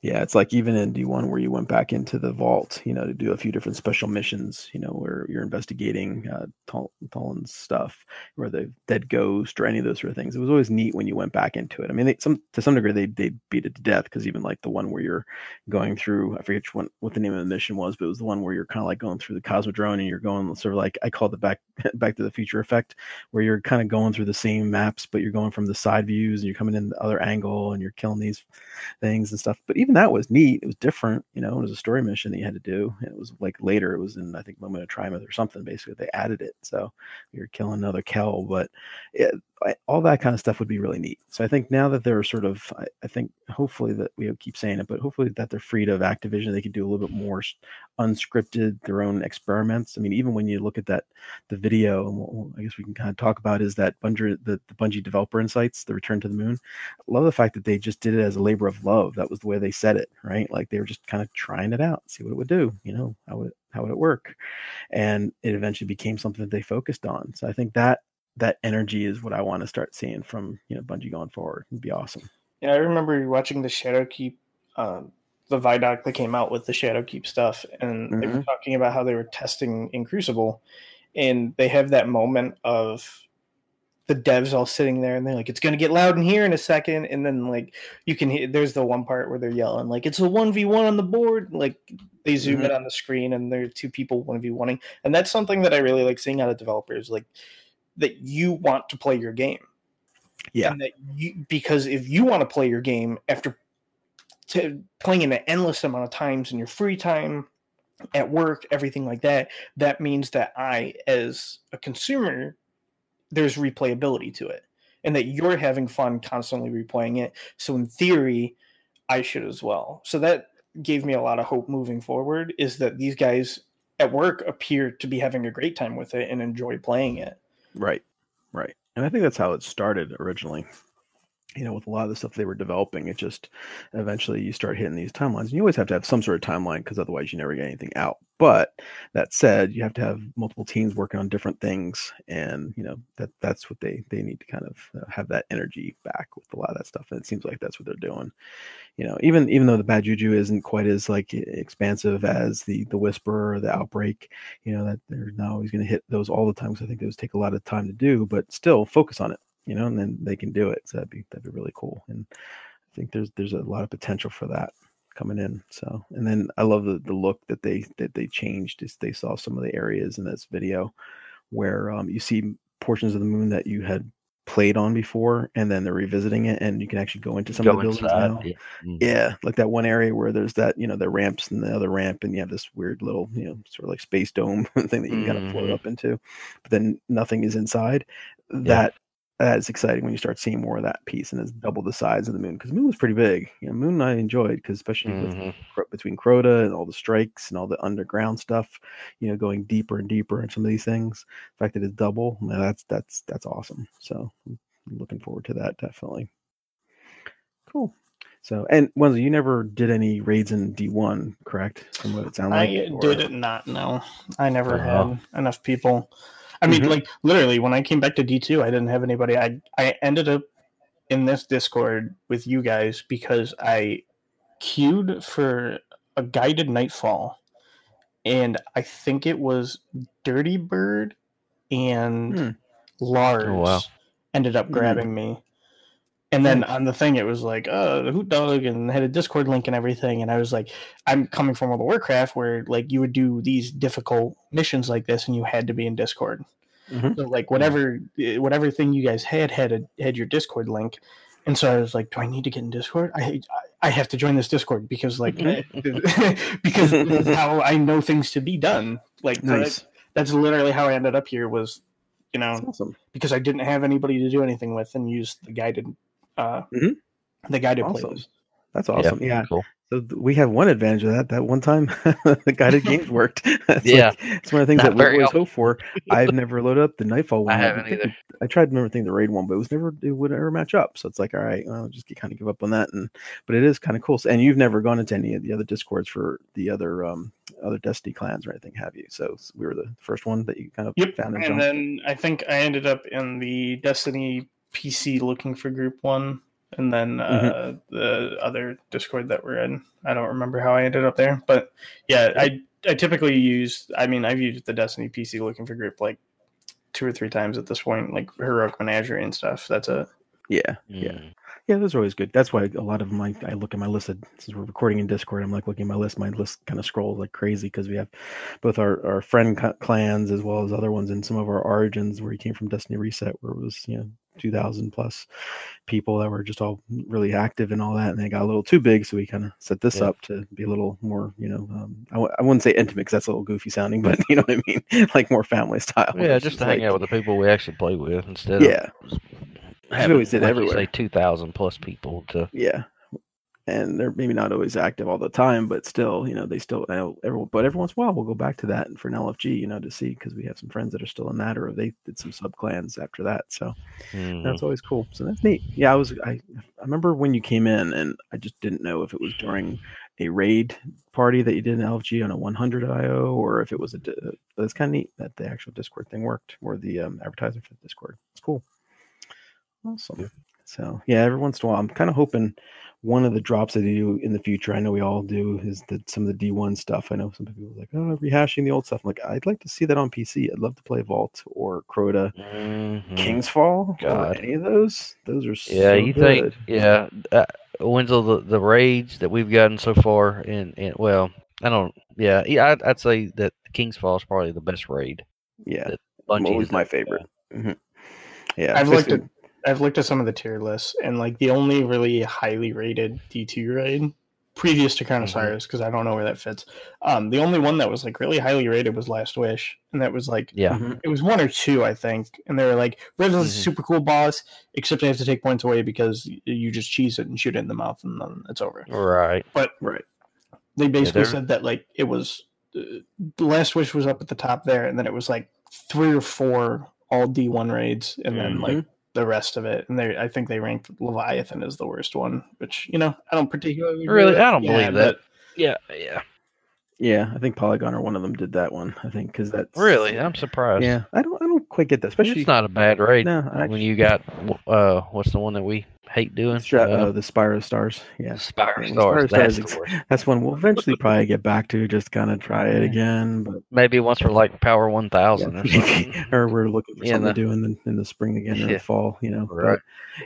Yeah, it's like even in D1 where you went back into the vault, you know, to do a few different special missions, you know, where you're investigating uh, Tol- Toland's stuff, or the dead ghost, or any of those sort of things. It was always neat when you went back into it. I mean, they, some to some degree they they beat it to death because even like the one where you're going through, I forget one, what the name of the mission was, but it was the one where you're kind of like going through the Cosmodrome and you're going sort of like I call the back Back to the Future effect, where you're kind of going through the same maps, but you're going from the side views and you're coming in the other angle and you're killing these things and stuff. But even that was neat. It was different, you know. It was a story mission that you had to do. And it was like later. It was in I think Moment of Triumph or something. Basically, they added it, so you're killing another Kel. But it, all that kind of stuff would be really neat. So I think now that they're sort of, I, I think hopefully that we keep saying it, but hopefully that they're freed of Activision, they can do a little bit more unscripted, their own experiments. I mean, even when you look at that the video, I guess we can kind of talk about is that Bungie, the, the Bungie developer insights, the Return to the Moon. I love the fact that they just did it as a labor of love. That was the way they said it, right? Like they were just kind of trying it out, see what it would do. You know, how would how would it work? And it eventually became something that they focused on. So I think that that energy is what I want to start seeing from you know Bungie going forward. It'd be awesome. Yeah, I remember watching the Shadowkeep, um, the Vidoc that came out with the Shadowkeep stuff, and they were talking about how they were testing in Crucible, and they have that moment of the devs all sitting there and they're like, it's gonna get loud in here in a second, and then like you can hear there's the one part where they're yelling like it's a one v one on the board, like they zoom Mhm. in on the screen and there are two people one v oneing, and that's something that I really like seeing out of developers, like that you want to play your game, Yeah. and that you because if you want to play your game after to playing an endless amount of times in your free time at work, everything like that, that means that I, as a consumer, there's replayability to it, and that you're having fun constantly replaying it. So in theory, I should as well. So that gave me a lot of hope moving forward. Is that these guys at work appear to be having a great time with it and enjoy playing it. Right, right. And I think that's how it started originally. You know, with a lot of the stuff they were developing, it just eventually you start hitting these timelines. And you always have to have some sort of timeline because otherwise you never get anything out. But that said, you have to have multiple teams working on different things, and you know that that's what they they need to kind of uh, have that energy back with a lot of that stuff. And it seems like that's what they're doing. You know, even even though the bad juju isn't quite as like expansive as the the whisper or the outbreak, you know that they're not always going to hit those all the time because I think those take a lot of time to do. But still, focus on it, you know, and then they can do it. So that'd be that'd be really cool. And I think there's there's a lot of potential for that coming in. So and then I love the the look that they that they changed. Is they saw some of the areas in this video where um, you see portions of the moon that you had played on before, and then they're revisiting it, and you can actually go into some of the buildings inside. now. Yeah. Mm. Yeah, like that one area where there's that, you know, the ramps and the other ramp, and you have this weird little, you know, sort of like space dome thing that you can kind of float up into, but then nothing is inside. That that is exciting when you start seeing more of that piece, and it's double the size of the moon because the moon was pretty big. You know, moon I enjoyed because especially with Mhm. Cro- between Crota and all the strikes and all the underground stuff, you know, going deeper and deeper in some of these things. The fact that it's double, man, that's that's that's awesome. So I'm looking forward to that definitely. Cool. So and Wenzel, you never did any raids in D one, correct? From what it sounded like. I or- did it not. No, I never Uh-huh. had enough people. I mean, Mhm. like literally, when I came back to D two, I didn't have anybody. I I ended up in this Discord with you guys because I queued for a guided nightfall, and I think it was Dirty Bird and Hmm. Lars Oh, wow. ended up Hmm. grabbing me. And then on the thing, it was like, uh, the Hoot Dog, and had a Discord link and everything. And I was like, I'm coming from World of Warcraft, where like you would do these difficult missions like this, and you had to be in Discord. Mhm. So like whatever eh, whatever thing you guys had had a, had your Discord link, and so I was like, do I need to get in Discord? I I have to join this Discord because like because this is how I know things to be done. Like Nice. that- that's literally how I ended up here. Was you know awesome. because I didn't have anybody to do anything with and used the guided uh Mhm. the guided Awesome. plays. That's awesome. Yeah. Cool. So we have one advantage of that. That one time the guided games worked. it's Yeah. Like, it's one of the things Not that we always often. hope for. I've never loaded up the Nightfall one. I yet. haven't think either. I tried to remember thinking the raid one, but it was never it would ever match up. So it's like, all right, I'll just kind of give up on that. And but it is kind of cool. So, and you've never gone into any of the other discords for the other um other Destiny clans or anything, have you? So we were the first one that you kind of Yep. found and And then I think I ended up in the Destiny PC looking for group one, and then uh, the other Discord that we're in. I don't remember how I ended up there, but yeah, I I typically use. I mean, I've used the Destiny PC looking for group like two or three times at this point, like heroic menagerie and stuff. That's it. yeah, yeah. Mm. Yeah, those are always good. That's why a lot of my I, I look at my list. of- Since we're recording in Discord, I'm like looking at my list. My list kind of scrolls like crazy because we have both our, our friend clans as well as other ones and some of our origins where you came from Destiny Reset, where it was, you know, 2,000 plus people that were just all really active and all that. And they got a little too big. So we kind of set this Yeah. up to be a little more, you know, um, I w- I wouldn't say intimate because that's a little goofy sounding, but you know what I mean? like more family style. Yeah, just to like- hang out with the people we actually play with instead Yeah. of We having, always did like everywhere. Say two thousand plus people to Yeah. And they're maybe not always active all the time, but still, you know, they still, everyone, but every once in a while we'll go back to that and for an LFG, you know, to see because we have some friends that are still in that or they did some sub clans after that. So Mhm. that's always cool. So that's neat. Yeah. I was, I, I remember when you came in and I just didn't know if it was during a raid party that you did in LFG on a 100 IO or if it was a, di- but it's kind of neat that the actual Discord thing worked or the um, advertising for the Discord. It's cool. Awesome. So yeah, every once in a while, I'm kind of hoping one of the drops I do in the future, I know we all do, is that some of the D1 stuff. I know some people are like, oh, rehashing the old stuff. I'm like, I'd like to see that on PC. I'd love to play Vault or Crota, Mhm. King's Fall, God. or any of those. Those are Yeah, so you good. think? Yeah, uh, Winslow, the the raids that we've gotten so far, and in well, I don't. Yeah, yeah, I'd, I'd say that King's Fall is probably the best raid. Yeah, that always Bungie's my done. favorite. hmm Yeah, I've looked at especially- I've looked at some of the tier lists, and like the only really highly rated D2 raid previous to Crown of. Sorrows, because I don't know where that fits. Um, the only one that was like really highly rated was Last Wish, and that was like Yeah, Mhm. it was one or two, I think, and they were like, "Rev's is a super cool boss, except you have to take points away because you just cheese it and shoot it in the mouth, and then it's over." right. But right. They basically they're- said that like it was uh, the Last Wish was up at the top there, and then it was like three or four all D1 raids, and then Mm-hmm. like the rest of it. And they, I think they ranked Leviathan as the worst one, which you know I don't particularly Really? I don't yeah, believe that. but Yeah, yeah. Yeah, I think Polygon or one of them did that one. I think because that's Really, I'm surprised. Yeah, I don't. I don't quite get that. Especially it's not a bad raid. no, I, when you got uh, what's the one that we hate doing? Stra- Uh, uh, the Spire of Stars. Yeah, Spire Yeah, Stars. Spire of That's Stars worst. that's one we'll eventually probably get back to. Just kind of try it Yeah. again, but Maybe once we're like Power One Thousand or something. or we're looking for Yeah, something to do in the in the spring again or Yeah. the fall. You know, But Right.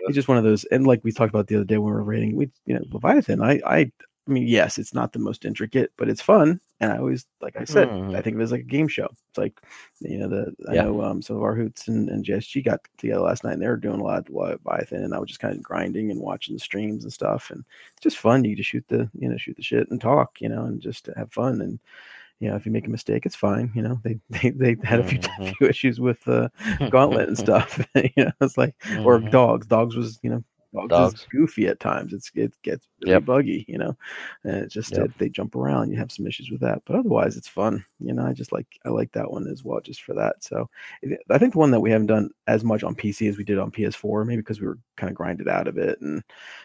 It's just one of those, and like we talked about the other day when we were rating, we you know Leviathan. I I I mean, yes, it's not the most intricate, but it's fun. And I always, like I said, Mhm. I think of it as like a game show. It's like, you know, the I know um, some of our hoots and, and JSG got together last night, and they were doing a lot of Leviathan, and I was just kind of grinding and watching the streams and stuff, and it's just fun. You just shoot the, you know, shoot the shit and talk, you know, and just have fun. And you know, if you make a mistake, it's fine. You know, they they, they had a few, Mhm. few issues with uh, Gauntlet and stuff. you know, it's like or Mhm. dogs. Dogs was you know dogs, Dogs. is goofy at times. It's it gets really Yep. buggy, you know, and it just Yep. they jump around. You have some issues with that, but otherwise it's fun. You know, I just like I like that one as well, just for that. So I think the one that we haven't done as much on PC as we did on PS4, maybe because we were kind of grinded out of it and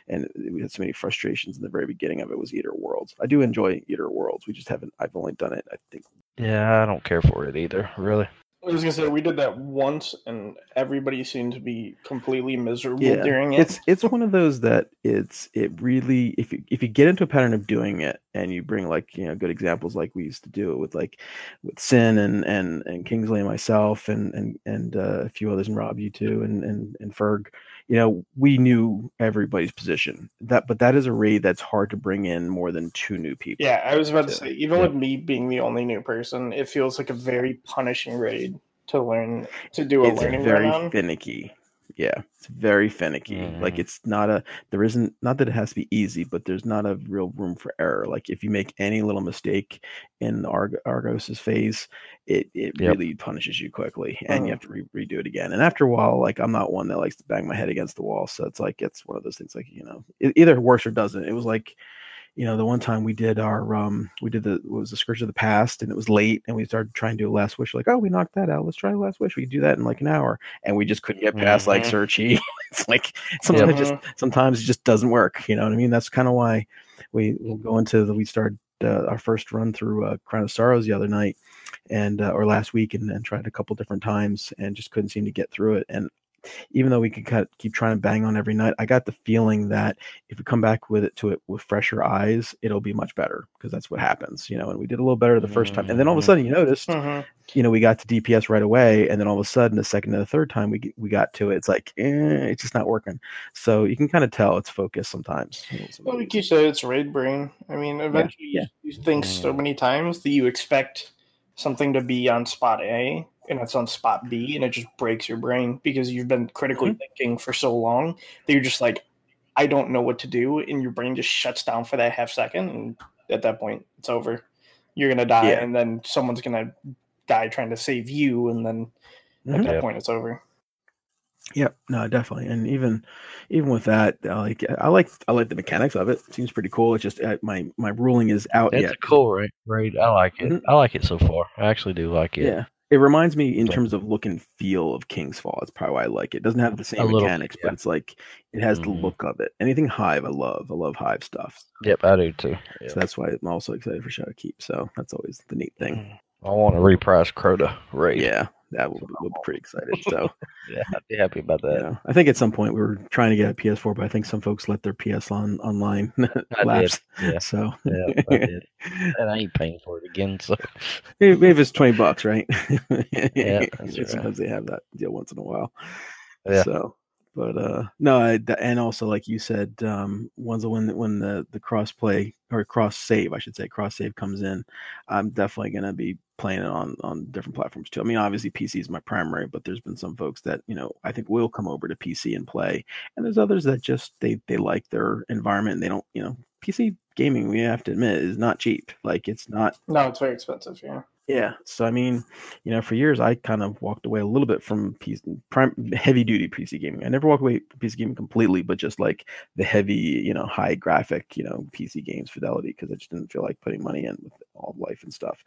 and we had so many frustrations in the very beginning of it was Eater Worlds. I do enjoy Eater Worlds. We just haven't. I've only done it. I think Yeah, I don't care for it either. Really. I was gonna say we did that once, and everybody seemed to be completely miserable yeah during it. it's it's one of those that it's it really if you if you get into a pattern of doing it and you bring like you know good examples like we used to do it with like with sin and and and kingsley and myself and and and uh, a few others and rob you too and and and ferg you know we knew everybody's position. That but that is a raid that's hard to bring in more than two new people. Yeah, I was about to say, even Yeah. with me being the only new person, it feels like a very punishing raid to learn to do a it's learning very finicky yeah it's very finicky like Mhm. it's not a there isn't not that it has to be easy but there's not a real room for error like if you make any little mistake in Arg- argos's phase it it Yep. really punishes you quickly and you Mhm. have to re- redo it again and after a while like i'm not one that likes to bang my head against the wall so it's like it's one of those things like you know it either works or doesn't it was like you know the one time we did our um we did the it was the scourge of the past and it was late and we started trying to do a last wish like oh we knocked that out. Let's try last wish. We could do that in like an hour and we just couldn't get past like Mhm. Shuro Chi it's like sometimes it just sometimes it just doesn't work you know what i mean? That's kind of why we will go into the we started uh, our first run through uh, crown of sorrows the other night and uh, or last week and then tried a couple different times and just couldn't seem to get through it and even though we could cut, keep trying to bang on every night i got the feeling that if we come back with it to it with fresher eyes it'll be much better because that's what happens you know and we did a little better the first time and then all of a Mhm. sudden you noticed Mhm. you know we got to dps right away and then all of a sudden the second and the third time we we got to it it's like eh, it's just not working so you can kind of tell it's focused sometimes you know, Well, like you said, it's raid brain. I mean, eventually yeah. you think so Mm. many times that you expect something to be on spot A and it's on spot B, and it just breaks your brain because you've been critically Mm-hmm. thinking for so long that you're just like, I don't know what to do, and your brain just shuts down for that half second, and at that point, it's over. You're gonna die, Yeah. and then someone's gonna die trying to save you, and then at Mhm. that Yep. point, it's over. Yep, no, definitely, and even even with that, I like I like I like the mechanics of it. It seems pretty cool. It's just uh, my my ruling is out It's yet. cool right? raid. I like it. Mhm. I like it so far. I actually do like it. Yeah, it reminds me in terms of look and feel of King's Fall. It's probably why I like it. It doesn't have the same little mechanics, yeah. but it's like it has Mhm. the look of it. Anything Hive, I love. I love Hive stuff. Yep, I do too. Yep. So that's why I'm also excited for Shadow Keep. So that's always the neat thing. I want to reprise Crota raid. Yeah, that would we'll be pretty excited. So Yeah, I'd be happy about you that. know, I think at some point we were trying to get a PS4, but I think some folks let their PS on online lapse. Yeah. So Yeah, I did. and I ain't paying for it again. So maybe, maybe it's twenty bucks, right? Yeah, right. Sometimes they have that deal once in a while. Yeah. So, but uh, no, I, and also like you said, um, once when when the the cross play or cross save, I should say, cross save comes in, I'm definitely gonna be playing it on on different platforms too. I mean, obviously PC is my primary, but there's been some folks that you know I think will come over to PC and play, and there's others that just they they like their environment and they don't, you know, PC gaming. We have to admit is not cheap. Like it's not No, it's very expensive. Yeah. yeah. So I mean, you know, for years I kind of walked away a little bit from PC, prime, heavy duty PC gaming. I never walked away from PC gaming completely, but just like the heavy, you know, high graphic, you know, PC games fidelity because I just didn't feel like putting money in with all of life and stuff.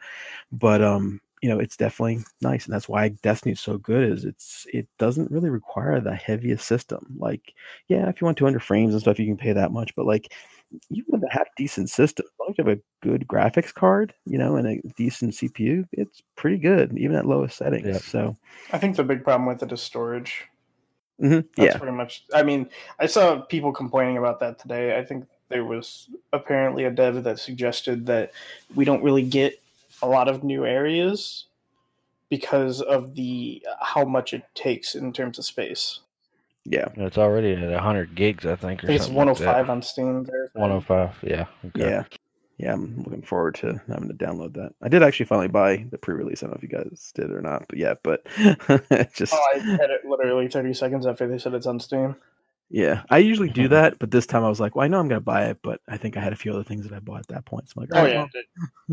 But um, you know, it's definitely nice, and that's why Destiny's so good. Is it's it doesn't really require the heaviest system. Like, yeah, if you want 200 frames and stuff, you can pay that much, but like even with a half decent system, as long as you have a good graphics card, you know, and a decent CPU, it's pretty good, even at lowest settings. Yeah. So, I think the big problem with it is storage. mhm, That's yeah, pretty much. I mean, I saw people complaining about that today. I think there was apparently a dev that suggested that we don't really get a lot of new areas because of the how much it takes in terms of space. yeah, it's already at 100 gigs, I think. Or I think it's something like 105 that. Oh on Steam. There. 105. Yeah. Okay. yeah, yeah. I'm looking forward to having to download that. I did actually finally buy the pre-release. I don't know if you guys did or not, but yeah, but just Oh, I had it literally 30 seconds after they said it's on Steam. Yeah. I usually do that, but this time I was like, well, I know I'm gonna buy it, but I think I had a few other things that I bought at that point. So I'm like, Oh all right, yeah.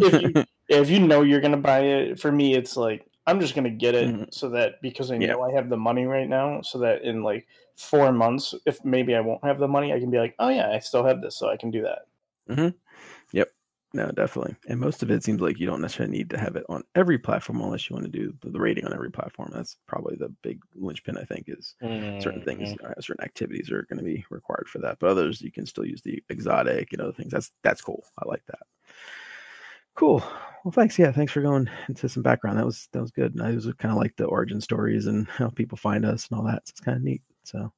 If you, if you know you're gonna buy it, for me, it's like I'm just gonna get it Mhm. so that because I Yeah. know I have the money right now, so that in like four months, if maybe I won't have the money, I can be like, oh yeah, I still have this, so I can do that. well. Yep. No, definitely. And most of it seems like you don't necessarily need to have it on every platform unless you want to do the, rating on every platform. That's probably the big linchpin, I think, is certain things, Mhm. uh, certain activities are going to be required for that. But others, you can still use the exotic and other things. That's that's cool. I like that. Cool. Well, thanks. Yeah, thanks for going into some background. That was that was good. And I was kind of like the origin stories and how people find us and all that. So it's kind of neat. So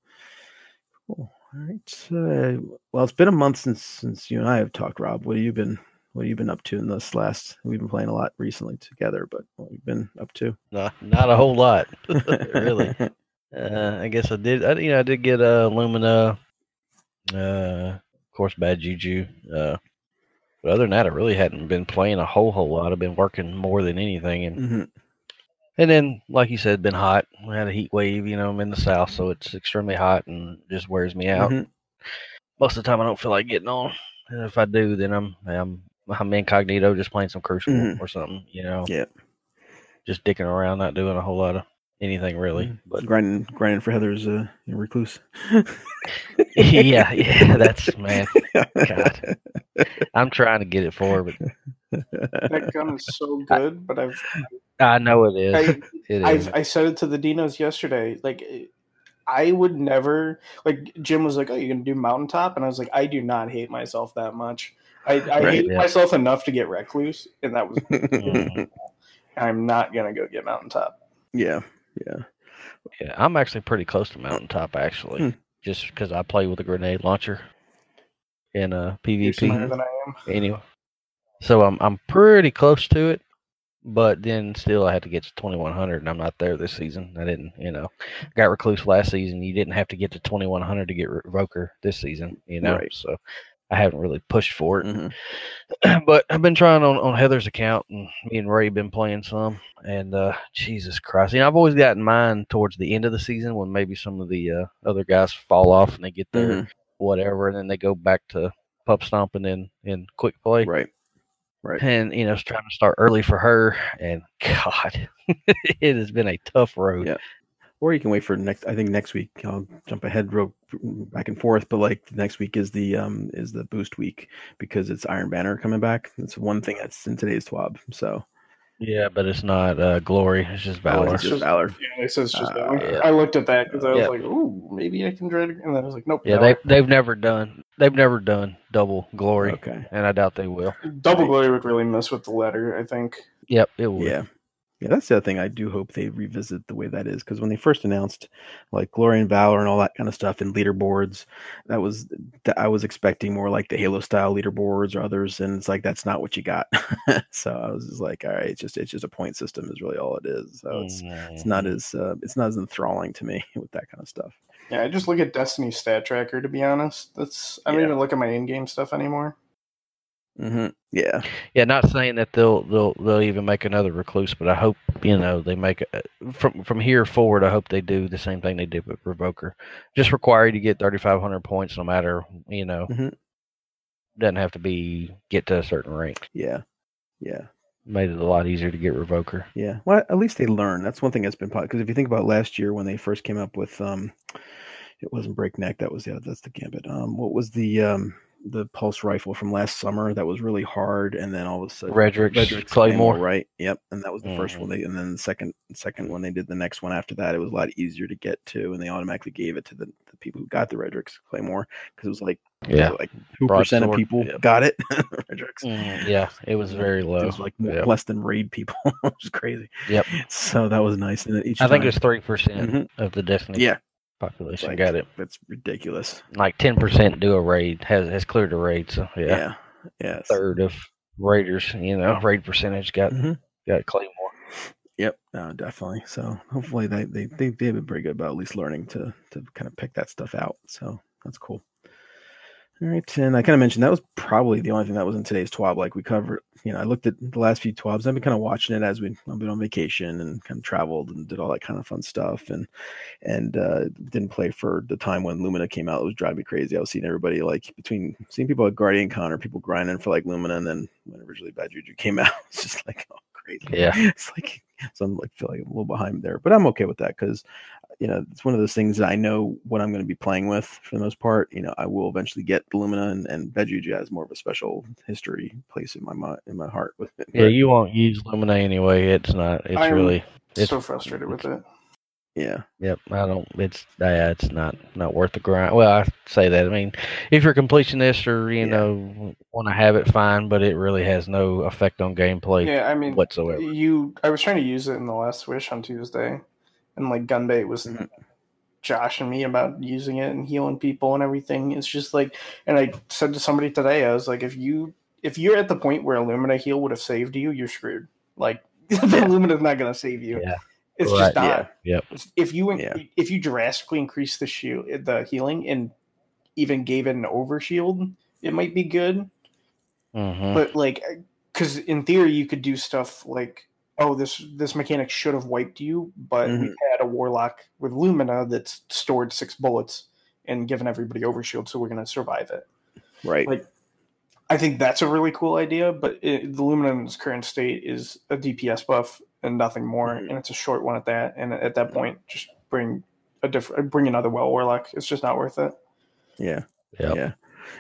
cool. All right. Uh, well, it's been a month since since you and I have talked, Rob. What have you been What have you been up to in this last? We've been playing a lot recently together, but what have you been up to? Not, not a whole lot, really. Uh, I guess I did. I, you know, I did get uh, Lumina. Uh, of course, Bad Juju. Uh, but other than that, I really hadn't been playing a whole whole lot. I've been working more than anything, and Mhm. and then, like you said, been hot. We had a heat wave. You know, I'm in the south, so it's extremely hot and just wears me out. Mhm. Most of the time, I don't feel like getting on. And if I do, then I'm I'm I'm incognito, just playing some Crucible Mhm. or something. You know, Yeah. just dicking around, not doing a whole lot of anything really. Mhm. But grinding grinding for Heather's uh, recluse. yeah, yeah, that's man. God. I'm trying to get it for, her, but That gun is so good, but I've I know it is. I, It is. I've I said it to the Dinos yesterday. Like, I would never like. Jim was like, "Oh, you're gonna do mountaintop," and I was like, "I do not hate myself that much. I, I Right, hate yeah. myself enough to get recluse, and that was. I'm not gonna go get mountaintop. yeah, yeah. Yeah, I'm actually pretty close to mountaintop actually, Hmm. just because I play with a grenade launcher in a You're PvP. than I am. Anyway, so I'm I'm pretty close to it, but then still I had to get to 2100, and I'm not there this season. I didn't, you know, got recluse last season. You didn't have to get to 2100 to get Revoker this season, you know. Right. So I haven't really pushed for it. Mhm. but I've been trying on, on Heather's account, and me and Ray been playing some. And uh, Jesus Christ, you know, I've always gotten mine towards the end of the season when maybe some of the uh, other guys fall off and they get their Mhm. whatever, and then they go back to pup stomping in in quick play. Right, right. And you know, it's trying to start early for her, and God, it has been a tough road. Yeah. Or you can wait for next. I think next week I'll jump ahead, real back and forth. But like next week is the um is the boost week because it's Iron Banner coming back. That's one thing that's in today's TWAB. So Yeah, but it's not uh, glory; it's just Oh, valor. it's just Valor. Yeah, it says just Uh, that. yeah. I looked at that because I was Yeah. like, "Ooh, maybe I can try to," and then I was like, "Nope." yeah, Valor. they they've never done they've never done double glory, Okay. and I doubt they will. double glory would really mess with the letter. I think. Yep, it will. Yeah. Yeah, that's the other thing. I do hope they revisit the way that is because when they first announced like Glory and Valor and all that kind of stuff and leaderboards, that was that I was expecting more like the Halo style leaderboards or others, and it's like that's not what you got. so I was just like, all right, it's just it's just a point system is really all it is. So it's it's not Mhm. as uh, it's not as enthralling to me with that kind of stuff. Yeah, I just look at Destiny's stat tracker to be honest. That's I don't Yeah. even look at my in-game stuff anymore. Hmm Yeah, Yeah, not saying that they'll they'll they'll even make another recluse, but I hope you know they make it from from here forward. I hope they do the same thing they did with Revoker. Just require you to get thirty five hundred points, no matter you know. Mhm. Doesn't have to be get to a certain rank. yeah, yeah. Made it a lot easier to get Revoker. Yeah. Well, at least they learn. That's one thing that's been because if you think about last year when they first came up with um, it wasn't breakneck. That was the that's the gambit. Um, what was the um the pulse rifle from last summer that was really hard, and then all of a sudden Redrix's, Redrix's Claymore. right? Yep. And that was the first Mhm. one. They and then the second second one they did the next one after that. It was a lot easier to get to, and they automatically gave it to the, the people who got the Redrix's Claymore because it was like it was Yeah, like two percent of people yep. got it. Redrix's. Mm, yeah, it was very low. It was like Yep. less than raid people, which is crazy. Yep. So that was nice. And each I think it was three percent Mhm. of the Destiny yeah, population like, got it. That's ridiculous. Like ten percent do a raid has has cleared a raid. So yeah, Yeah, it's- third of raiders, you know, raid percentage got Mhm. got Claymore. Yep, no, definitely. So hopefully they, they they they've been pretty good about at least learning to to kind of pick that stuff out. So that's cool. All right, and I kind of mentioned that was probably the only thing that was in today's TWAB. Like we covered, you know, I looked at the last few TWABs. I've been kind of watching it as we I've been on vacation and kind of traveled and did all that kind of fun stuff, and and uh, didn't play for the time when Lumina came out. It was driving me crazy. I was seeing everybody like between seeing people at Guardian Con or people grinding for like Lumina, and then when originally Bad Juju came out, it's just like oh crazy. Yeah. it's like so I'm like feel like a little behind there, but I'm okay with that because you know it's one of those things that I know what I'm going to be playing with for the most part. You know, I will eventually get Lumina and, and Bad Juju has more of a special history place in my mind in my heart with it. Yeah, but you won't use Lumina anyway. It's not. It's I'm- really. It's, so frustrated with it. yeah, Yep. I don't. It's. Yeah. It's not. Not worth the grind. Well, I say that. I mean, if you're a completionist or you Yeah. know want to have it, fine. But it really has no effect on gameplay Yeah, I mean, whatsoever. you. I was trying to use it in the last Wish on Tuesday, and like Gunbait was Mhm. Josh and me about using it and healing people and everything. It's just like, and I said to somebody today, I was like, if you if you're at the point where Illumina heal would have saved you, you're screwed. Like the Illumina's not going to save you. Yeah. It's Right, just not. yeah. Yep. If you Yeah. if you drastically increase the shield, the healing, and even gave it an overshield, it might be good. hmm But like, because in theory, you could do stuff like, oh, this this mechanic should have wiped you, but Mhm. we've had a warlock with Lumina that's stored six bullets and given everybody overshield, so we're gonna survive it. right. Like, I think that's a really cool idea, but it, the Lumina in its current state is a DPS buff and nothing more, Mhm. and it's a short one at that. And at that point, just bring a different, bring another well warlock. It's just not worth it. yeah, Yep. yeah.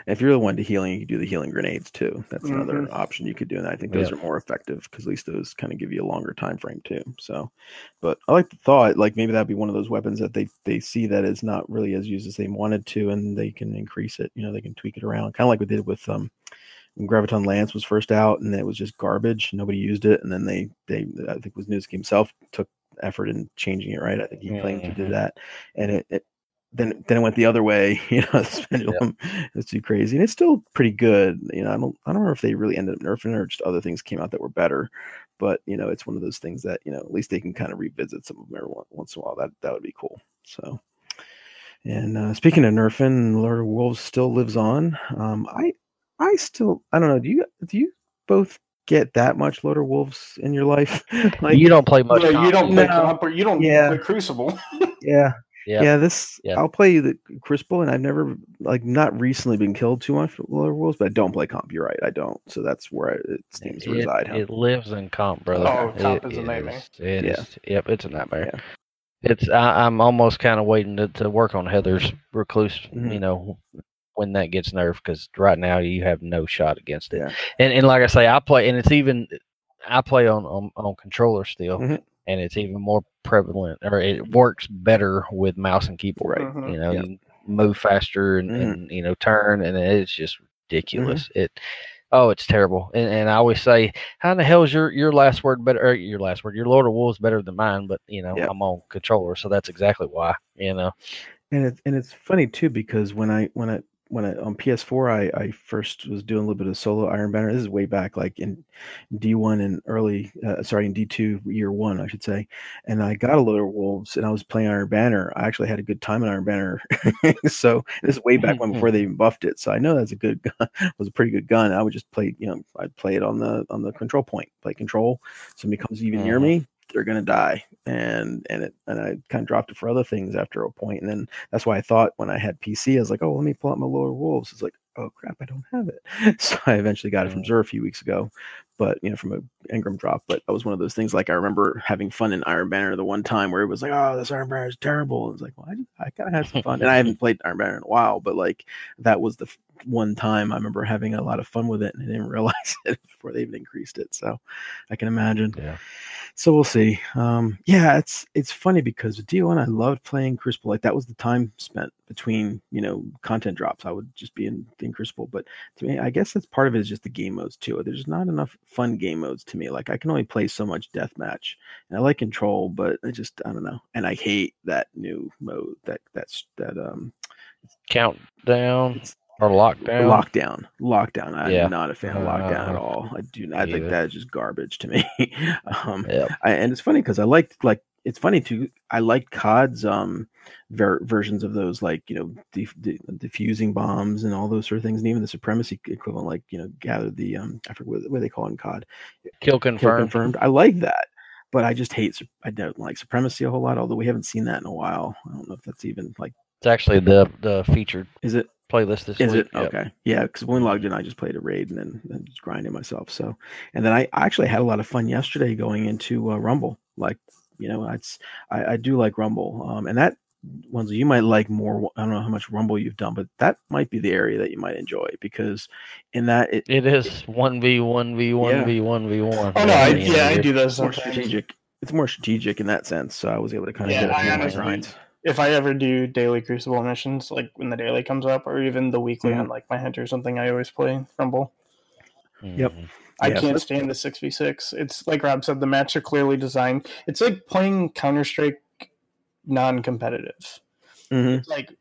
If you're the one to healing, you can do the healing grenades too. That's another Mhm. option you could do, and I think those Yep. are more effective because at least those kind of give you a longer time frame too. So, but I like the thought, like maybe that'd be one of those weapons that they they see that is not really as used as they wanted to, and they can increase it. You know, they can tweak it around, kind of like we did with um when Graviton Lance was first out, and it was just garbage. Nobody used it, and then they they I think it was Newski himself took effort in changing it. Right, I think he claimed he Mhm. did that, and it. it then, then it went the other way. You know, this pendulum it's too crazy, and it's still pretty good. You know, I don't, I don't know if they really ended up nerfing it or just other things came out that were better. But you know, it's one of those things that you know at least they can kind of revisit some of them every once in a while. That that would be cool. So, and uh, speaking of nerfing, Lord of Wolves still lives on. Um, I I still I don't know. Do you do you both get that much Lord of Wolves in your life? like you don't play much. Yeah, you don't do play No. comp you don't Yeah. play Crucible. yeah. Yeah. Yeah, this Yeah. I'll play the Crucible, and I've never like not recently been killed too much for Lord of Wolves, but I don't play comp. You're right, I don't. So that's where I, it seems to It, reside. huh? it lives in comp, brother. Oh, comp It is a nightmare. It Yeah. is- Yep, it's a nightmare. Yeah. It's. I, I'm almost kind of waiting to, to work on Heather's recluse. Mhm. You know, when that gets nerfed, because right now you have no shot against it. Yeah. And and like I say, I play, and it's even. I play on on, on controller still, Mhm. And it's even more prevalent, or it works better with mouse and keyboard. Right. Mhm. You know, you move faster and, Mhm. and you know turn, and it's just ridiculous. Mm-hmm. It Oh, it's terrible. And, and I always say, how in the hell is your, your last word better? Or your last word, your Lord of Wolves better than mine? But you know, Yep. I'm on controller, so that's exactly why. You know, And it's and it's funny too because when I when I when I on PS4 I, I first was doing a little bit of solo Iron Banner. This is way back like in D1 and early uh, sorry in D2 year one I should say. And I got a Lord of Wolves and I was playing Iron Banner. I actually had a good time in Iron Banner. so this is way back when before they even buffed it. So I know that's a good gun. was a pretty good gun. I would just play you know I'd play it on the on the control point play control. Somebody comes even near Mhm. me they're gonna die. And and it and I kind of dropped it for other things after a point. And then that's why I thought when I had PC I was like oh let me pull out my lower wolves. It's like oh crap I don't have it. So I eventually got it from Mm. Xur a few weeks ago but you know from a Engram drop but that was one of those things like I remember having fun in Iron Banner the one time where it was like oh this Iron Banner is terrible and it's like well I, I kind of had some fun and I haven't played Iron Banner in a while but like that was the f- one time I remember having a lot of fun with it and I didn't realize it before they even increased it so I can imagine yeah. so we'll see. Um, yeah, it's it's funny because with D1, I loved playing Crucible. Like that was the time spent between you know content drops. I would just be in, in Crucible. But to me, I guess that's part of it is just the game modes too. There's not enough fun game modes to me. Like I can only play so much deathmatch, and I like Control, but I just I don't know. And I hate that new mode that that's that um Countdown or lockdown. lockdown lockdown. I'm Yeah. not a fan of lockdown at Uh, all. I do. not I think that is just garbage to me. um, Yep. I, and it's funny because I liked like it's funny too. I like COD's um ver- versions of those like you know def- de- diffusing bombs and all those sort of things, and even the supremacy equivalent, like you know gather the um I forget what, what they call it in COD, Kill kill confirmed. confirmed. I like that, but I just hate. I don't like supremacy a whole lot. Although we haven't seen that in a while. I don't know if that's even like It's actually the the featured is it playlist this is week. it okay? Yeah, because when logged in, I just played a raid and then, then just grinding myself. So, and then I actually had a lot of fun yesterday going into uh, Rumble. Like, you know, it's I, I do like Rumble, um, and that ones you might like more. I don't know how much Rumble you've done, but that might be the area that you might enjoy because in that it, It is one v one v one v one v one. Oh no, I, yeah, I do those more strategic. It's more strategic in that sense. So I was able to kind of Yeah, get a I few of honestly- grinds. If I ever do daily Crucible missions, like when the daily comes up, or even the weekly Mhm. on like my hunt or something, I always play Rumble. Yep. I Yeah, can't stand the six v six. It's like Rob said, the maps are clearly designed. It's like playing Counter Strike non-competitive. Mhm. Like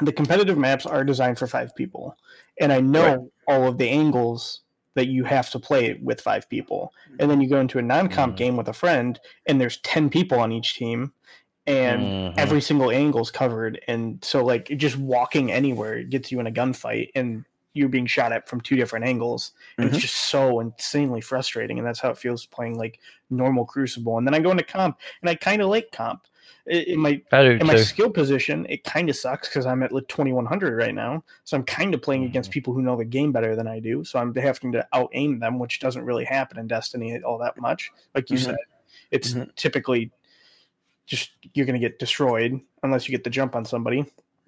the competitive maps are designed for five people, and I know Right. all of the angles that you have to play with five people, and then you go into a non-comp Mhm. game with a friend, and there's ten people on each team, and Mhm. every single angle is covered, and so like just walking anywhere gets you in a gunfight, and you're being shot at from two different angles. Mhm. It's just so insanely frustrating, and that's how it feels playing like normal Crucible. And then I go into comp, and I kind of like comp. It, it might I do in my too. skill position, it kind of sucks because I'm at like 2100 right now. So I'm kind of playing against Mhm. people who know the game better than I do. So I'm having to out aim them, which doesn't really happen in Destiny all that much. Like you Mhm. said, it's Mhm. typically just you're going to get destroyed unless you get the jump on somebody.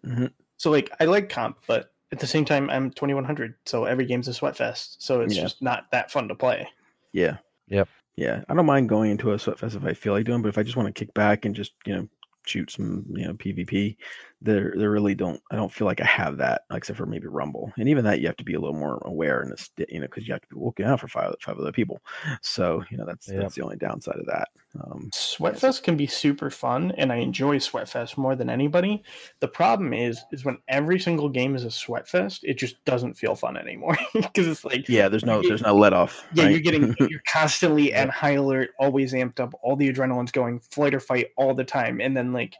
Mhm. So like I like comp, but at the same time I'm 2100, so every game's a sweat fest. So it's Yeah. just not that fun to play. Yeah. Yep. Yeah. I don't mind going into a sweatfest if I feel like doing, but if I just want to kick back and just, you know, shoot some, you know, PvP, there there really don't I don't feel like I have that, except for maybe Rumble. And even that you have to be a little more aware and this you know, because you have to be looking out for five five other people. So, you know, that's that's the only downside of that. Um Sweatfest can be super fun, and I enjoy Sweatfest more than anybody. The problem is, is when every single game is a Sweatfest, it just doesn't feel fun anymore because it's like, yeah, there's no there's no let off. yeah, right? you're getting, you're constantly at high alert, always amped up, all the adrenaline's going, flight or fight all the time, and then like,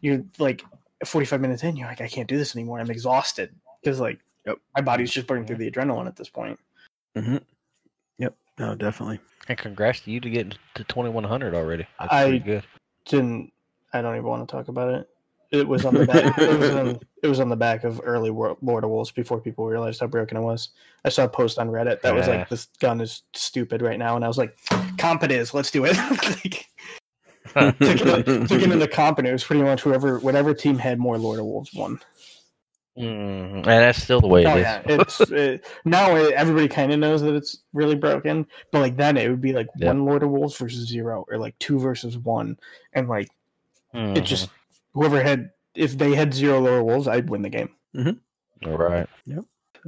you're like 45 minutes in, you're like, I can't do this anymore. I'm exhausted because like, Yep. my body's just burning through the adrenaline at this point. Mm-hmm. Yep. No, definitely. And congrats to you to get to 2100 already. That's I- pretty good. Didn't I don't even want to talk about it. It was on the back. it was on. It was on the back of early Wor- Lord of Wolves before people realized how broken it was. I saw a post on Reddit that was like, "This gun is stupid right now," and I was like, "Comp it is. Let's do it." like, took, it, took it into comp, and it was pretty much whoever, whatever team had more Lord of Wolves won. Mhm. And that's still the way Oh it is. yeah, it's it, now it, everybody kind of knows that it's really broken, but like then it would be like Yeah. one Lord of Wolves versus zero, or like two versus one, and like it Mhm. just whoever had if they had zero Lord of wolves, I'd win the game. All right.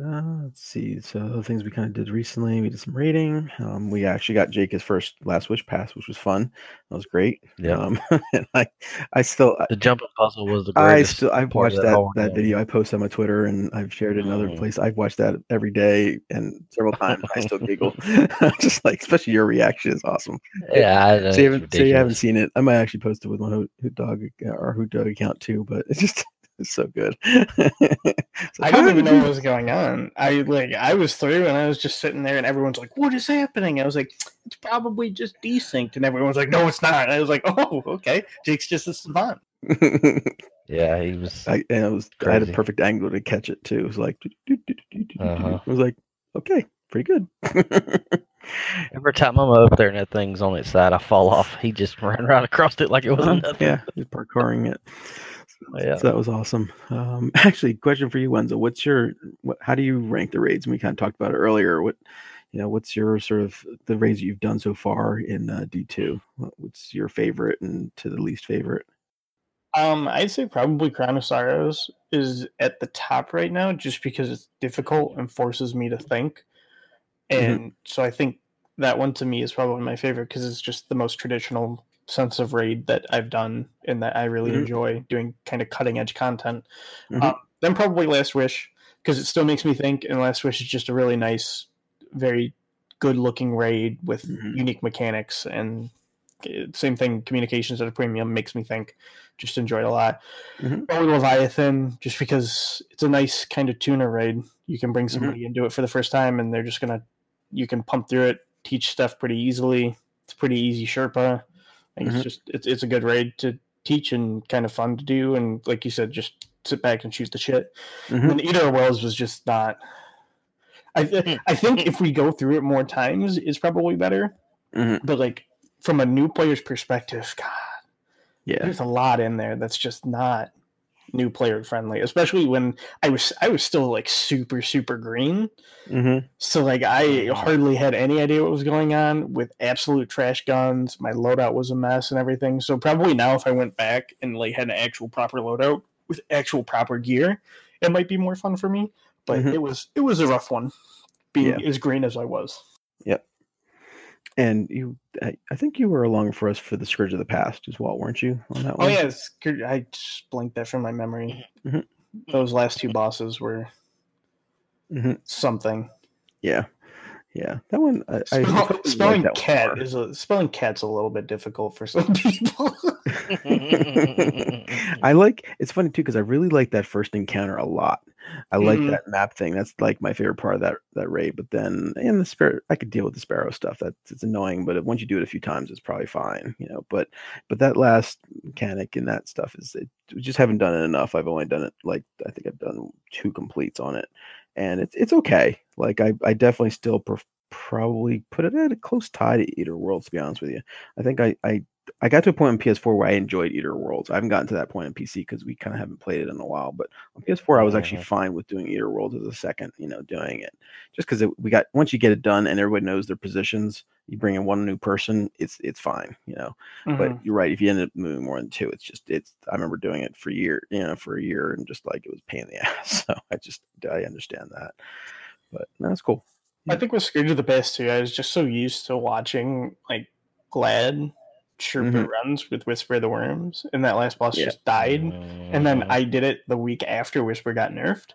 Uh, let's see. So the things we kind of did recently, we did some rating. Um, we actually got Jake his first Last Wish pass, which was fun. That was great. Yeah. Um, and I, I still, The jumping puzzle was the greatest. I still, I've watched that that that video. I posted on my Twitter, and I've shared it in other Mm. places. I've watched that every day and several times. I still giggle, just like, especially your reaction is awesome. yeah, I know, so you haven't, so you haven't seen it. I might actually post it with my Hoot, Hoot Dog uh, or Hoot Dog account too, but it's just it's so good. It's like, I how didn't even know what was going on. I like I was through and I was just sitting there and everyone's like, "What is happening?" I was like, "It's probably just desynced," and everyone's like, "No, it's not." And I was like, "Oh, okay." Jake's just a savant. Yeah, he was. I, and it was I had a perfect angle to catch it too. It was like. Uh-huh. I was like, okay, pretty good. Every time I'm up there and that thing's on its side, I fall off. He just ran right across it like it was Uh, nothing. yeah, just parkouring it. Yeah. So that was awesome. Um, actually, question for you, Wenzel. What's your what, how do you rank the raids? And we kind of talked about it earlier. What you know, what's your sort of the raids you've done so far in uh, D two? What's your favorite and to the least favorite? Um, I'd say probably Crown of Sorrows is at the top right now, just because it's difficult and forces me to think. And so I think that one to me is probably my favorite because it's just the most traditional sense of raid that I've done, and that I really Mhm. enjoy doing kind of cutting edge content. Mhm. Um, then probably Last Wish because it still makes me think, and Last Wish is just a really nice, very good looking raid with Mhm. unique mechanics and uh, same thing. Communications at a premium makes me think. Just enjoyed a lot. Mhm. Probably Leviathan just because it's a nice kind of tuner raid. You can bring somebody and do it for the first time, and they're just gonna you can pump through it, teach stuff pretty easily. It's pretty easy Sherpa. Mhm. it's just it's it's a good raid to teach and kind of fun to do. And like you said, just sit back and shoot the shit. Mhm. And Eater Worlds was just not. I th- I think if we go through it more times, it's probably better. Mhm. But like from a new player's perspective, God, Yeah, there's a lot in there that's just not new player friendly. Especially when I was I was still like super super green, hmm so like I hardly had any idea what was going on with absolute trash guns. My loadout was a mess and everything. So probably now if I went back and like had an actual proper loadout with actual proper gear, it might be more fun for me. But Mhm. it was it was a rough one, being Yeah. as green as I was. And you, I, I think you were along for us for the Scourge of the Past as well, weren't you? On that Oh one? yeah. I just blanked that from my memory. Mhm. Those last two bosses were Mhm. something. yeah, yeah. That one, I, I Spell- liked spelling cat is a spelling cat's a little bit difficult for some people. I like it's funny too because I really like that first encounter a lot. I like Mhm. that map thing. That's like my favorite part of that that raid. But then and the sparrow, I could deal with the sparrow stuff. That's it's annoying, but once you do it a few times, it's probably fine, you know. But but that last mechanic and that stuff is it, we just haven't done it enough. I've only done it like I think I've done two completes on it, and it's it's okay. Like I I definitely still pref- probably put it at a close tie to Eater Worlds. To be honest with you, I think I I I got to a point on PS4 where I enjoyed Eater Worlds. I haven't gotten to that point on PC because we kind of haven't played it in a while. But on PS4, I was actually fine with doing Eater Worlds as a second, you know, doing it just because we got once you get it done and everybody knows their positions. You bring in one new person, it's it's fine, you know. Mhm. But you're right. If you end up moving more than two, it's just it's. I remember doing it for a year, you know, for a year, and just like it was a pain in the ass. So I just I understand that. But no, that's cool. I think with Scourge of the Past too, I was just so used to watching like Gladd Sherpa Mhm. runs with Whisper of the Worms, and that last boss Yeah. just died. And then I did it the week after Whisper got nerfed.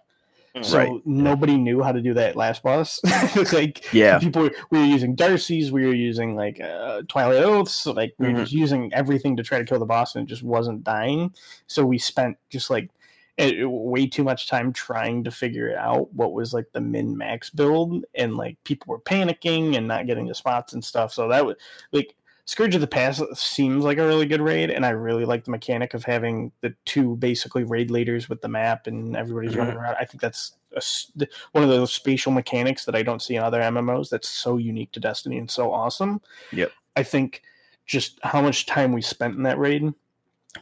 So Right. nobody knew how to do that last boss. like Yeah. people were, we were using DARCIs, we were using like uh, Twilight Oaths, like we were just using everything to try to kill the boss, and it just wasn't dying. So we spent just like it, way too much time trying to figure it out what was like the min max build, and like people were panicking and not getting the spots and stuff. So that was like Scourge of the Past seems like a really good raid, and I really like the mechanic of having the two basically raid leaders with the map and everybody's running around. I think that's a one of those spatial mechanics that I don't see in other MMOs. That's so unique to Destiny and so awesome. Yep. I think just how much time we spent in that raid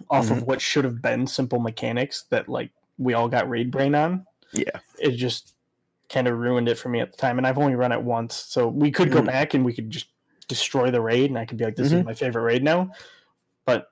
off of what should have been simple mechanics that like we all got raid brain on Yeah. it just kind of ruined it for me at the time. And I've only run it once, so we could go Mhm. back and we could just destroy the raid, and I could be like, "This is Mhm. my favorite raid now." But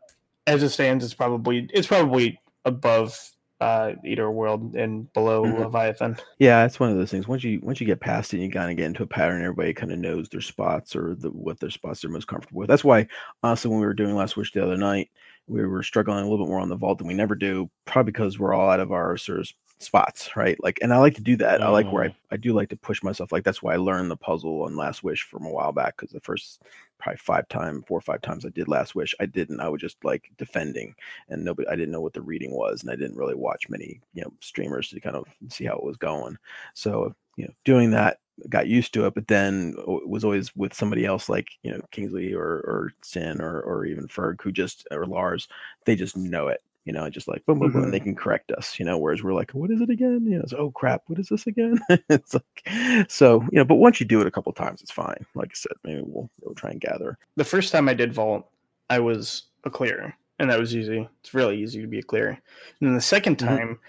as it stands, it's probably it's probably above uh, Eater World and below Mhm. Leviathan. Yeah, it's one of those things. Once you once you get past it, you kind of get into a pattern. Everybody kind of knows their spots or the what their spots they're most comfortable with. That's why, honestly, when we were doing Last Wish the other night, we were struggling a little bit more on the vault than we never do, probably because we're all out of our sort of spots, right? Like, and I like to do that. I like where I, mm. I do like to push myself. Like that's why I learned the puzzle on Last Wish from a while back because the first probably five time, four or five times I did Last Wish, I didn't. I was just like defending, and nobody. I didn't know what the reading was, and I didn't really watch many you know streamers to kind of see how it was going. So you know, doing that got used to it, but then it was always with somebody else like you know Kingsley or or Sin or or even Ferg who just or Lars, they just know it. You know, I just like boom, boom, boom, and they can correct us. You know, whereas we're like, what is it again? You know, it's, oh crap, what is this again? it's like, so you know, but once you do it a couple times, it's fine. Like I said, maybe we'll we'll try and gather. The first time I did Vault, I was a clear, and that was easy. It's really easy to be a clear. And then the 2nd Mhm. time,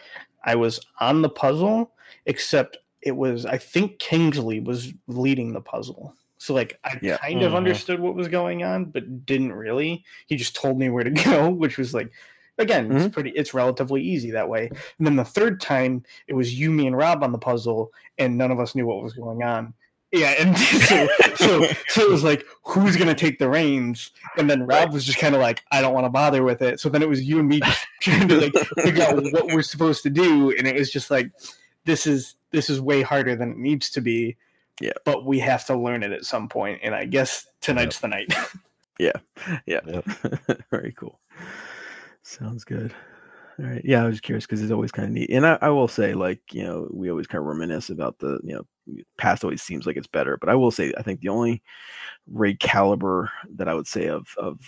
I was on the puzzle, except it was I think Kingsley was leading the puzzle. So like I Yeah. kind of Mhm. understood what was going on, but didn't really. He just told me where to go, which was like again, it's mm-hmm. pretty it's relatively easy that way. And then the third time it was you, me, and Rob on the puzzle, and none of us knew what was going on. Yeah, and so so so it was like who's gonna take the reins? And then Rob was just kind of like, I don't want to bother with it. So then it was you and me trying to like figure out what we're supposed to do, and it was just like, this is this is way harder than it needs to be. Yeah. But we have to learn it at some point, and I guess tonight's the night. Yeah. Yep. Very cool. Sounds good. All right. Yeah, I was just curious because it's always kind of neat. And I, I will say, like, you know, we always kind of reminisce about the, you know, past always seems like it's better. But I will say, I think the only raid caliber that I would say of of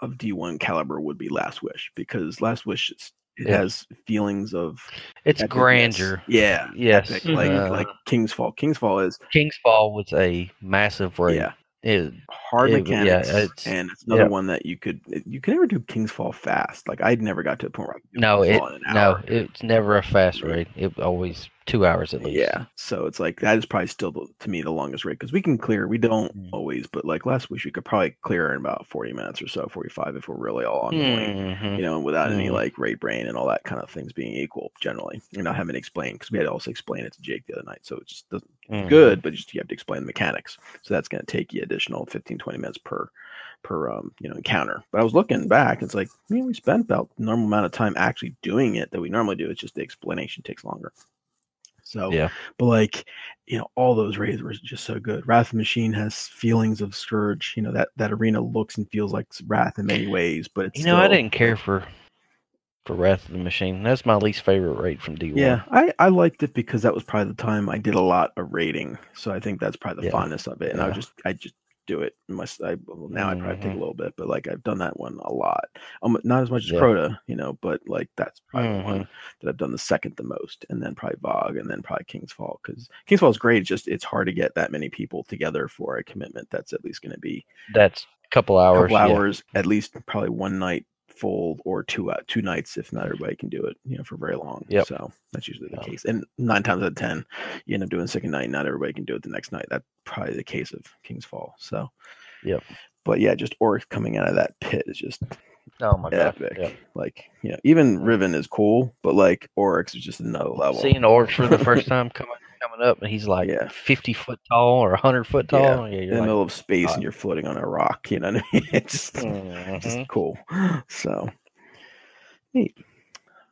of D1 caliber would be Last Wish because Last Wish is, it Yeah. has feelings of It's epicness. grandeur. Yeah. Yes. epic, like Uh, like King's Fall. King's Fall is King's Fall was a massive raid. yeah It, hard Yeah, mechanics, yeah, it's- and it's another yeah. one that you could you can never do King's Fall fast. Like I'd never got to a point where I could no, it Fall in an no, it's never a fast raid. It always two hours at least. Yeah, so it's like that is probably still the- to me the longest rate because we can clear. We don't Mm. always, but like last week we could probably clear in about forty minutes or so, forty five if we're really all on point. Mhm. You know, without any Mm. like rate brain and all that kind of things being equal generally. You know, having to explain because we had to also explain it to Jake the other night, so it just doesn't Mhm. good, but just you have to explain the mechanics. So that's going to take you additional 15, 20 minutes per per um, you know encounter. But I was looking back, it's like man, we spent about the normal amount of time actually doing it that we normally do. It's just the explanation takes longer. So Yeah. but like you know, all those raids were just so good. Wrath of Machine has feelings of Scourge. You know that that arena looks and feels like Wrath in many ways, but it's You know, I didn't care for for Wrath of the Machine. That's my least favorite raid from D1. Yeah, I, I liked it because that was probably the time I did a lot of rating. So I think that's probably the Yeah. fondness of it. And I would just I just do it. Must I well, now I probably take a Mhm. little bit, but like I've done that one a lot. Um, not as much as Yeah. Crota, you know, but like that's probably the one that I've done the second the most, and then probably VoG, and then probably King's Fall because King's Fall is great. It's just it's hard to get that many people together for a commitment that's at least going to be That's a couple hours. couple yeah. hours, at least probably one night full or two uh, two nights if not everybody can do it you know for very long Yep. so that's usually the Yeah. case and nine times out of ten you end up doing second night not everybody can do it the next night that's probably the case of king's fall so Yep. but yeah just Oryx coming out of that pit is just Oh my god. epic Yeah. like you know even riven is cool but like Oryx is just another level Seeing Oryx for the first time coming coming up, and he's like Yeah. fifty foot tall or hundred foot tall. Yeah, Yeah, in you're the like, middle of space God. and you're floating on a rock you know what i mean it's just just Mhm. cool. So neat.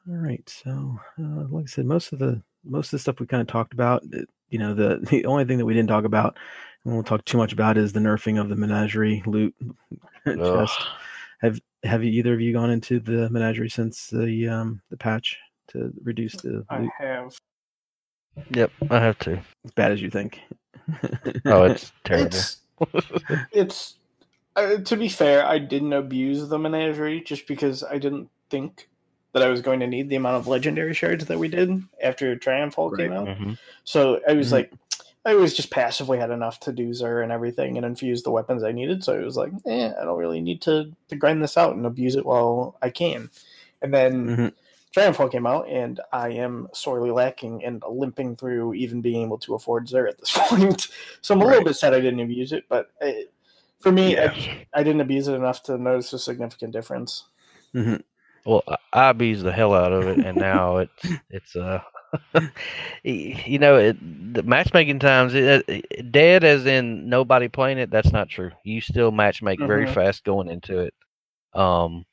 All right. So, uh, like I said, most of the most of the stuff we kind of talked about. You know, the the only thing that we didn't talk about, and won't talk too much about, is the nerfing of the menagerie loot chest. Ugh. Have Have either of you gone into the menagerie since the um the patch to reduce the Loot? I have. Yep, I have to. as bad as you think? Oh, it's terrible. It's it's uh, to be fair, I didn't abuse the menagerie just because I didn't think that I was going to need the amount of legendary shards that we did after Triumphal came Right. out. Mhm. So I was Mhm. like, I was just passively had enough to do Xur and everything and infuse the weapons I needed. So it was like, eh, I don't really need to, to grind this out and abuse it while I can. And then Mhm. Triumphal came out, and I am sorely lacking and limping through even being able to afford Xur at this point. So I'm a little bit sad I didn't abuse it, but it, for me, Yeah. I, I didn't abuse it enough to notice a significant difference. Mhm. Well, I abused the hell out of it, and now it's it's uh, you know, it, the matchmaking times it, it- dead as in nobody playing it. That's not true. You still matchmake very Mhm. fast going into it. Um,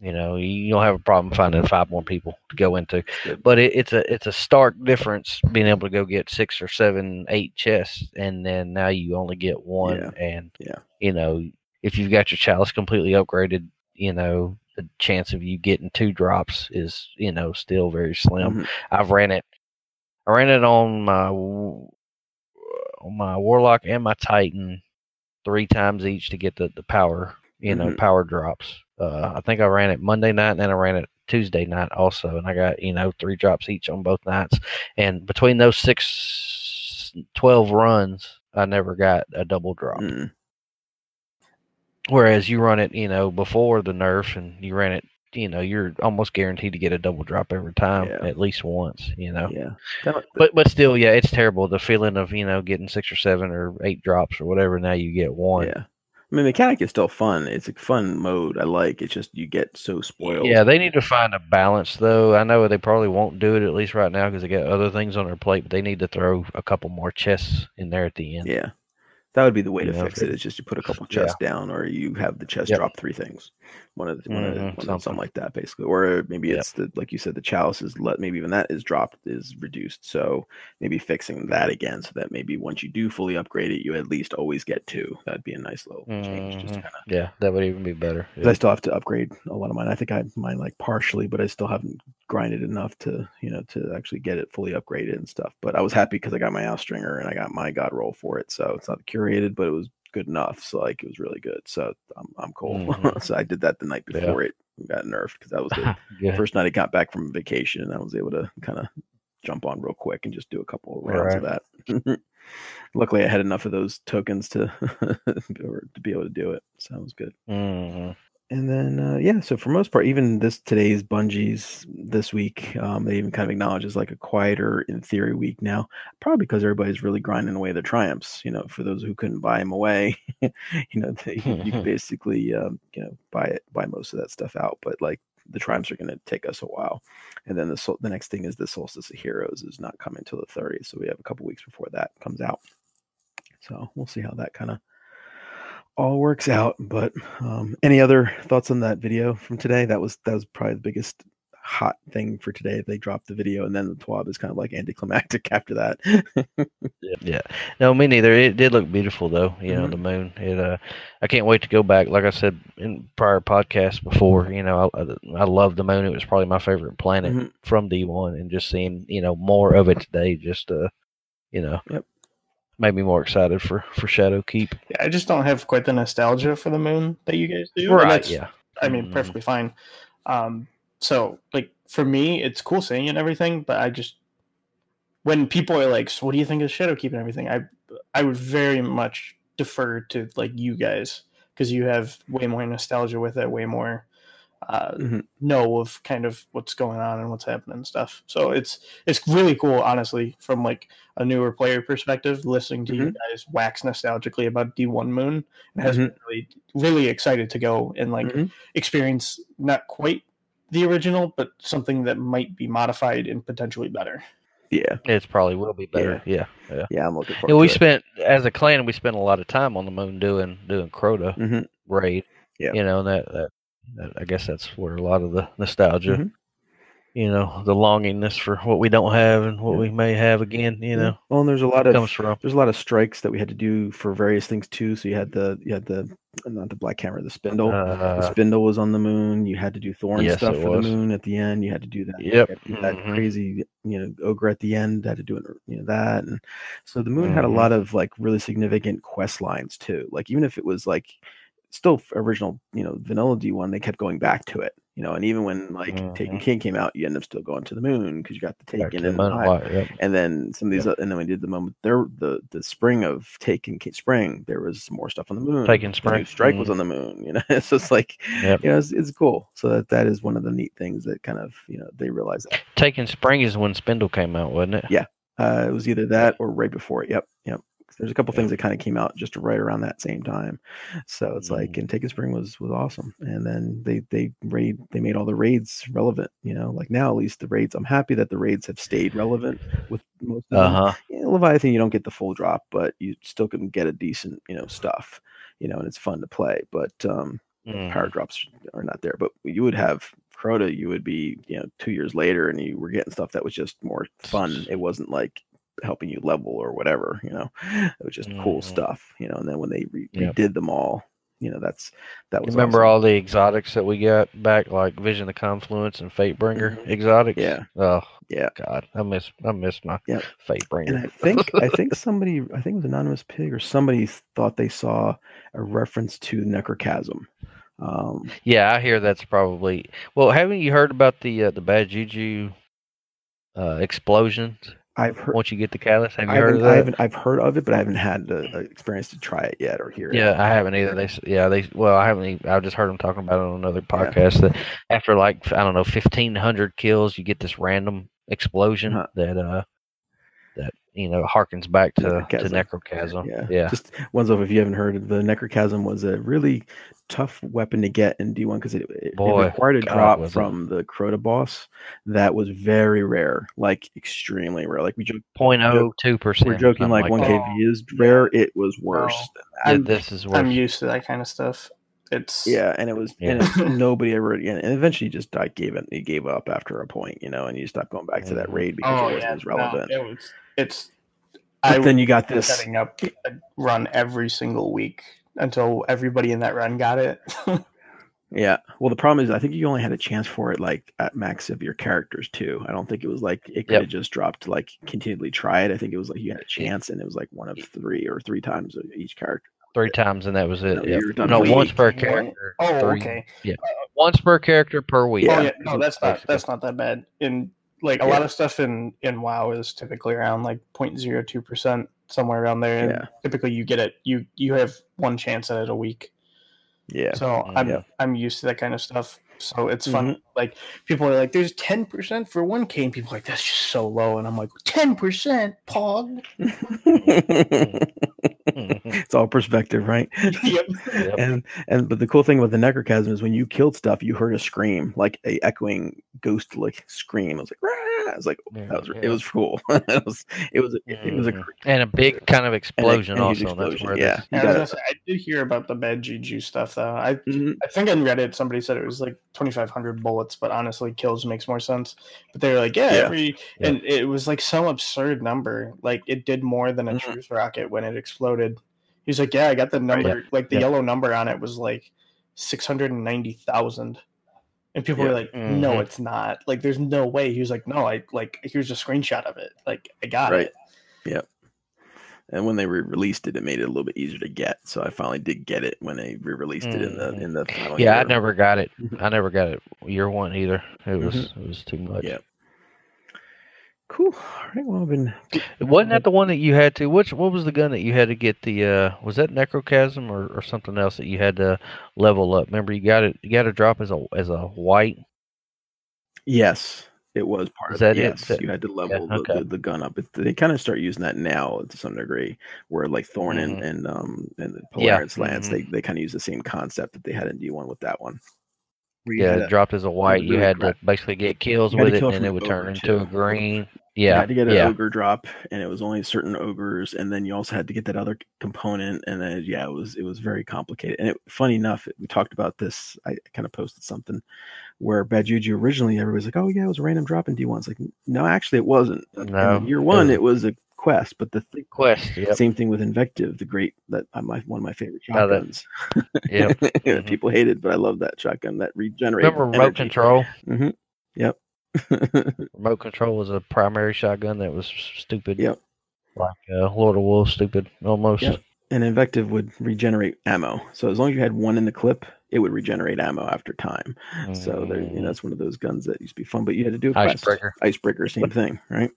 you know, you, don't have a problem finding five more people to go into, but it, it's a it's a stark difference being able to go get six or seven, eight chests, and then now you only get one, Yeah. and Yeah. you know, if you've got your chalice completely upgraded, you know, the chance of you getting two drops is, you know, still very slim. Mhm. I've ran it. I ran it on my on my warlock and my titan three times each to get the the power, you know, Mhm. power drops. Uh, I think I ran it Monday night and then I ran it Tuesday night also, and I got you know three drops each on both nights. And between those six, 12 runs, I never got a double drop. Mm. Whereas you run it, you know, before the nerf and you ran it, you know, you're almost guaranteed to get a double drop every time, Yeah. at least once, you know. Yeah. That- But but still, yeah, it's terrible. The feeling of you know getting six or seven or eight drops or whatever. Now you get one. yeah. I mean, mechanic is still fun. It's a fun mode. I like. It's just you get so spoiled. Yeah, they need to find a balance, though. I know they probably won't do it at least right now because they got other things on their plate. But they need to throw a couple more chests in there at the end. Yeah. That would be the way to know, fix it. Is just you put a couple Yeah. chests down, or you have the chest Yep. drop three things, one of the, one of the, Mhm, of the- something. something like that, basically. Or maybe Yep. it's the like you said, the chalice is let maybe even that is dropped is reduced. So maybe fixing that again, so that maybe once you do fully upgrade it, you at least always get two. That'd be a nice little change. Just Mhm. kind of. Yeah, that would even be better. I still have to upgrade a lot of mine. I think I mine like partially, but I still haven't grinded enough to you know to actually get it fully upgraded and stuff. But I was happy because I got my Austringer and I got my God roll for it. So it's not curated, but it was good enough. So like it was really good. So I'm I'm cool. Mhm. so I did that the night Yeah. before it got nerfed because that was the yeah. first night I got back from vacation and I was able to kind of jump on real quick and just do a couple of rounds of that. Luckily, I had enough of those tokens to to be able to do it. So that was good. Mhm. And then uh, yeah, so for most part, even this today's Bungie's this week, um, they even kind of acknowledge as like a quieter in theory week now, probably because everybody's really grinding away their triumphs. You know, for those who couldn't buy them away, you know, they, you can basically um, you know buy it, buy most of that stuff out. But like the triumphs are going to take us a while, and then the sol- the next thing is the Solstice of Heroes is not coming until the 30th, so we have a couple weeks before that comes out. So we'll see how that kind of all works out. But um, any other thoughts on that video from today? That was that was probably the biggest hot thing for today. They dropped the video, and then the TWAB is kind of like anticlimactic after that. Yeah, yeah. No, me neither. It did look beautiful though. You know, Mhm. the moon. It. Uh, I can't wait to go back. Like I said in prior podcasts before, you know, I, I love the moon. It was probably my favorite planet Mhm. from D one, and just seeing you know more of it today, just uh, you know, Yep. Made me more excited for for Shadowkeep. Yeah, I just don't have quite the nostalgia for the moon that you guys do. Right. Yeah. I mean, Mhm. perfectly fine. Um, so like for me, it's cool seeing it and everything, but I just when people are like, "So what do you think of Shadowkeep and everything?" I I would very much defer to like you guys because you have way more nostalgia with it, way more uh, Mhm. know of kind of what's going on and what's happening and stuff. So it's it's really cool, honestly, from like a newer player perspective, listening to you guys wax nostalgically about D1 Moon. and has been really really excited to go and like Mhm. experience not quite the original, but something that might be modified and potentially better. Yeah, It's probably will be better. Yeah. Yeah. yeah, I'm looking forward. Yeah, we to it. spent as a clan, we spent a lot of time on the moon doing doing Crota Mhm. raid. Yeah. you know that, that that I guess that's where a lot of the nostalgia, Mhm. you know, the longingness for what we don't have and what Yeah. we may have again, you Yeah. know, Well, and there's a lot of comes from. there's a lot of strikes that we had to do for various things too. So you had the you had the not the Black Hammer, the spindle. the Uh, spindle was on the moon. You had to do thorn yes, stuff for was. the moon at the end. You had to do that. Yep. do that Mhm. crazy, you know, ogre at the end. Had to do it, you know, that. And so the moon had a Mhm. lot of like really significant quest lines too. Like even if it was like still original, you know, vanilla D one, they kept going back to it. You know, and even when like Taken Mhm. King came out, you end up still going to the moon because you got the Taken and yep. and then some of these, o- and then we did the moment there, the the spring of Taken King Spring. There was more stuff on the moon. Taken Spring, Strike was mhm. on the moon. You know, so it's just like, Yep. you know, it's, it's cool. So that that is one of the neat things that kind of you know they realize that. Taken Spring is when Spindle came out, wasn't it? Yeah. Uh, it was either that or right before it. Yep, yep. There's a couple things that kind of came out just right around that same time. So it's like, Mm. and Taken Spring was was awesome. And then they they raid they made all the raids relevant. You know, like now at least the raids. I'm happy that the raids have stayed relevant with most of Uh them. huh. Yeah, Leviathan, you don't get the full drop, but you still can get a decent, you know, stuff. You know, and it's fun to play. But um, Mm-hmm. power drops are not there. But you would have Crota, you would be, you know, two years later and you were getting stuff that was just more fun. It wasn't like helping you level or whatever, you know. It was just cool Mhm. stuff, you know. And then when they re- Yep. redid them all, you know, that's that was Remember awesome. all the exotics that we got back, like Vision of Confluence and Fatebringer Mhm. exotics? Yeah. Oh Yeah. God, I miss I miss my Yep. Fatebringer. And I think I think somebody I think it was Anonymous Pig or somebody thought they saw a reference to Necrochasm. Um, Yeah, I hear that's probably. Well, haven't you heard about the uh, the bad juju uh, explosions I've heard once you get the catalyst? Have you I heard haven't, I haven't. I've heard of it, but I haven't had the uh, experience to try it yet or hear it. Yeah, I haven't either. They yeah they well I haven't even, I've just heard them talking about it on another Yeah. podcast that after like I don't know fifteen hundred kills you get this random explosion Uh-huh. that uh that you know harkens back to to Necrochasm. necrochasm. Yeah. yeah. Just ones off if you haven't heard it, the Necrochasm was a really tough weapon to get in D1 because it, it, it required a God, drop was it. from the Crota boss that was very rare, like extremely rare. Like we joke, Point oh two percent. we're joking like one that. KV is rare. It was worse. Oh. than Yeah, I'm- this is I'm used to that kind of stuff. It's. Yeah, and it was and Yeah. it- nobody ever again. And eventually, you just like gave it. He gave up after a point, you know, and you stopped going back to that Mhm. raid because Oh it wasn't yeah, as relevant. No, it was. It's. but I then you got this. setting up a run every single week until everybody in that run got it. Yeah. Well, the problem is, I think you only had a chance for it like at max of your characters too. I don't think it was like it could Yep. have just dropped to like continually try it. I think it was like you had a chance, and it was like one of three or three times of each character. Three times and that was it. No, yep. No, once per What? character. oh, three. okay. Yeah. Uh, uh, once per character per week. Yeah. Oh yeah, no, that's not that's not that bad. In like a Yeah. lot of stuff in in WoW is typically around like 0.02 percent somewhere around there. And Yeah. typically you get it. You you have one chance at it a week. Yeah. So mm, I'm Yeah. I'm used to that kind of stuff. So it's fun. Mm-hmm. Like people are like, "There's ten percent for one K," and people are like, "That's just so low." And I'm like, 10 percent, Pog." It's all perspective, right? yep. Yep. And and but the cool thing with the necrochasm is when you killed stuff, you heard a scream, like a echoing ghost like scream. I was like, Rah! I was like, that was it was cool. it was it was it was a and a big kind of explosion and a huge also. That's explosion, where yeah. this- You I, was got gonna say, I did hear about the bad juju stuff though. I Mhm. I think on Reddit somebody said it was like 2,500 bullets, but honestly, kills makes more sense. But they were like, yeah, Yeah. every Yeah. and it was like some absurd number. Like it did more than a Mhm. truth rocket when it exploded. He's like, yeah, I got the number. Like the Yeah. yellow number on it was like 690,000. And people were like, no, Mhm. it's not. Like, there's no way. He was like, no, I like, here's a screenshot of it. Like, I got Right. it. Yep. And when they re-released it, it made it a little bit easier to get. So I finally did get it when they re-released it in the Mhm. in the final Yeah, I never got it. I never got it year one either. It was Mm-hmm. it was too much. Yeah. Cool. All right. Well, I've been Wasn't that the one that you had to? Which what was the gun that you had to get the? uh Was that necrochasm or, or something else that you had to level up? Remember, you got it. You got to drop as a as a white. yes, it was part Is of that it. it? Yes, That- you had to level the, okay. the, the gun up. It, they kind of start using that now to some degree, where like Thorn and Mhm. and um and the Yeah. Polaris Lance, Mhm. they they kind of use the same concept that they had in D one with that one. Yeah, it dropped as a white. You had crap- to basically get kills You had to with it, kill and it would turn into a green. Yeah, you had to get an yeah. ogre drop, and it was only certain ogres, and then you also had to get that other component, and then yeah, it was it was very complicated. And it, funny enough, we talked about this. I kind of posted something where Bad Juju originally everybody's like, oh yeah, it was a random drop in D one. It's like no, actually it wasn't. No, in year one it was a quest, but the thing, Quest. Yep. same thing with Invective, the great that uh, my one of my favorite shotguns. Yep. Mhm. People hated, but I love that shotgun that regenerates. Remember remote control? Mm-hmm. Yep. Remote control was a primary shotgun that was stupid. Yep. Like uh, Lord of Wolves, stupid almost. Yep. and invective would regenerate ammo. So as long as you had one in the clip, it would regenerate ammo after time. So there, you know, that's one of those guns that used to be fun, but you had to do a. Icebreaker. Icebreaker, same thing, right?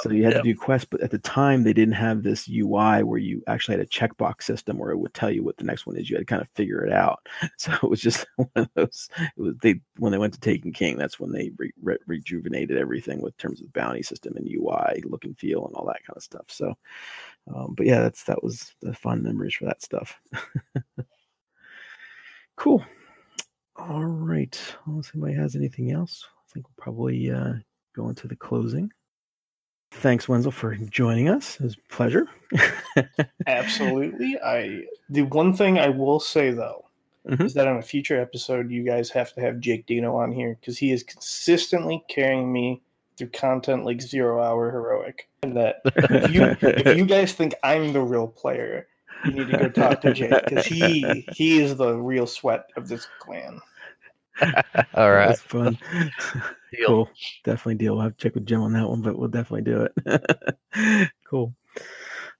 So you had yep. to do quests, but at the time they didn't have this UI where you actually had a checkbox system where it would tell you what the next one is. You had to kind of figure it out. So it was just one of those. It was they when they went to Taken King. That's when they re, re, rejuvenated everything with terms of bounty system and UI, look and feel, and all that kind of stuff. So Um, but yeah, that's that was the fun memories for that stuff. cool. All right. Unless anybody has anything else, I think we'll probably uh, go into the closing. Thanks, Wenzel, for joining us. It was a pleasure. Absolutely. I the one thing I will say though Mhm. is that on a future episode, you guys have to have Jake Dino on here because he is consistently carrying me through content like Zero Hour Heroic. And that if you if you guys think I'm the real player, you need to go talk to Jake because he he is the real sweat of this clan. All It right. was fun. Deal. Cool. Definitely deal. We'll have to check with Jim on that one, but we'll definitely do it. cool.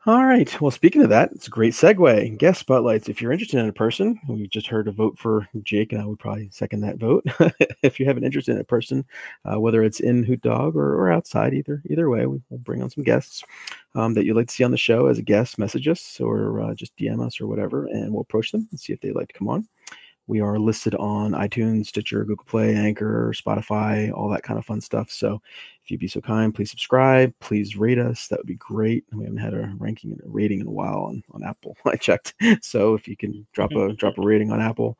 All right. Well, speaking of that, it's a great segue. Guest spotlights. If you're interested in a person, we just heard a vote for Jake, and I would probably second that vote. if you have an interest in a person, uh, whether it's in Hoot Dog or, or outside, either either way, we will bring on some guests um, that you'd like to see on the show as a guest. Message us or uh, just DM us or whatever, and we'll approach them and see if they'd like to come on. We are listed on iTunes, Stitcher, Google Play, Anchor, Spotify, all that kind of fun stuff. So if you'd be so kind, please subscribe. Please rate us. That would be great. We haven't had a ranking and a rating in a while on, on Apple. I checked. So if you can drop a drop a rating on Apple,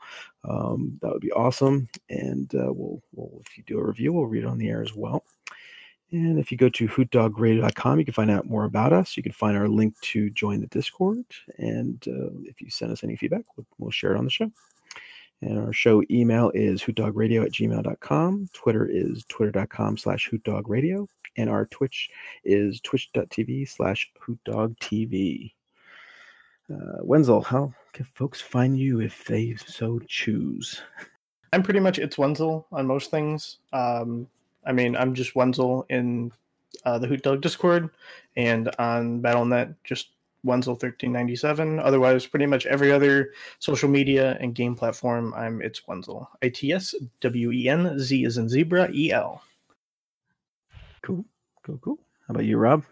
um, that would be awesome. And uh, we'll, we'll if you do a review, we'll read it on the air as well. And if you go to hootdogradio.com, you can find out more about us. You can find our link to join the Discord. And uh, if you send us any feedback, we'll, we'll share it on the show. And our show email is hootdogradio at gmail.com. Twitter is twitter.com slash hootdogradio. And our Twitch is twitch.tv slash hootdogtv. Uh, Wenzel, how can folks find you if they so choose? I'm pretty much it's Wenzel on most things. Um, I mean, I'm just Wenzel in uh, the Hoot Dog Discord and on BattleNet, just Wenzel thirteen ninety seven. Otherwise, pretty much every other social media and game platform, I'm it's Wenzel. I T S W E N Z is in zebra E L. Cool, cool, cool. How about you, Rob?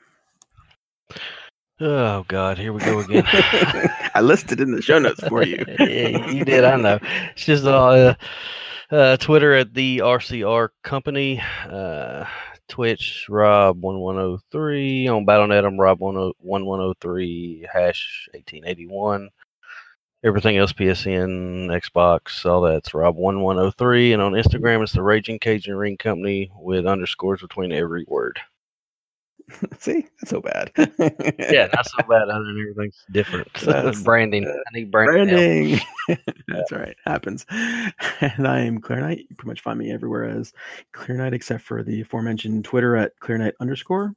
Oh God, here we go again. I listed in the show notes for you. yeah, you did. I know. It's just uh, uh, Twitter at the RCR Company, uh, Twitch Rob one one zero three on BattleNet. I'm Rob one oh, one one zero three hash eighteen eighty one. Everything else PSN, Xbox, all that's Rob one one zero three, and on Instagram it's the Raging Cajun Ring Company with underscores between every word. See, that's so bad. Yeah, not so bad. Other than everything's different. That's- branding. I need branding. Branding. That's right. Happens. And I am Clear Knight. You pretty much find me everywhere as Clear Knight, except for the aforementioned Twitter at Clear Knight underscore.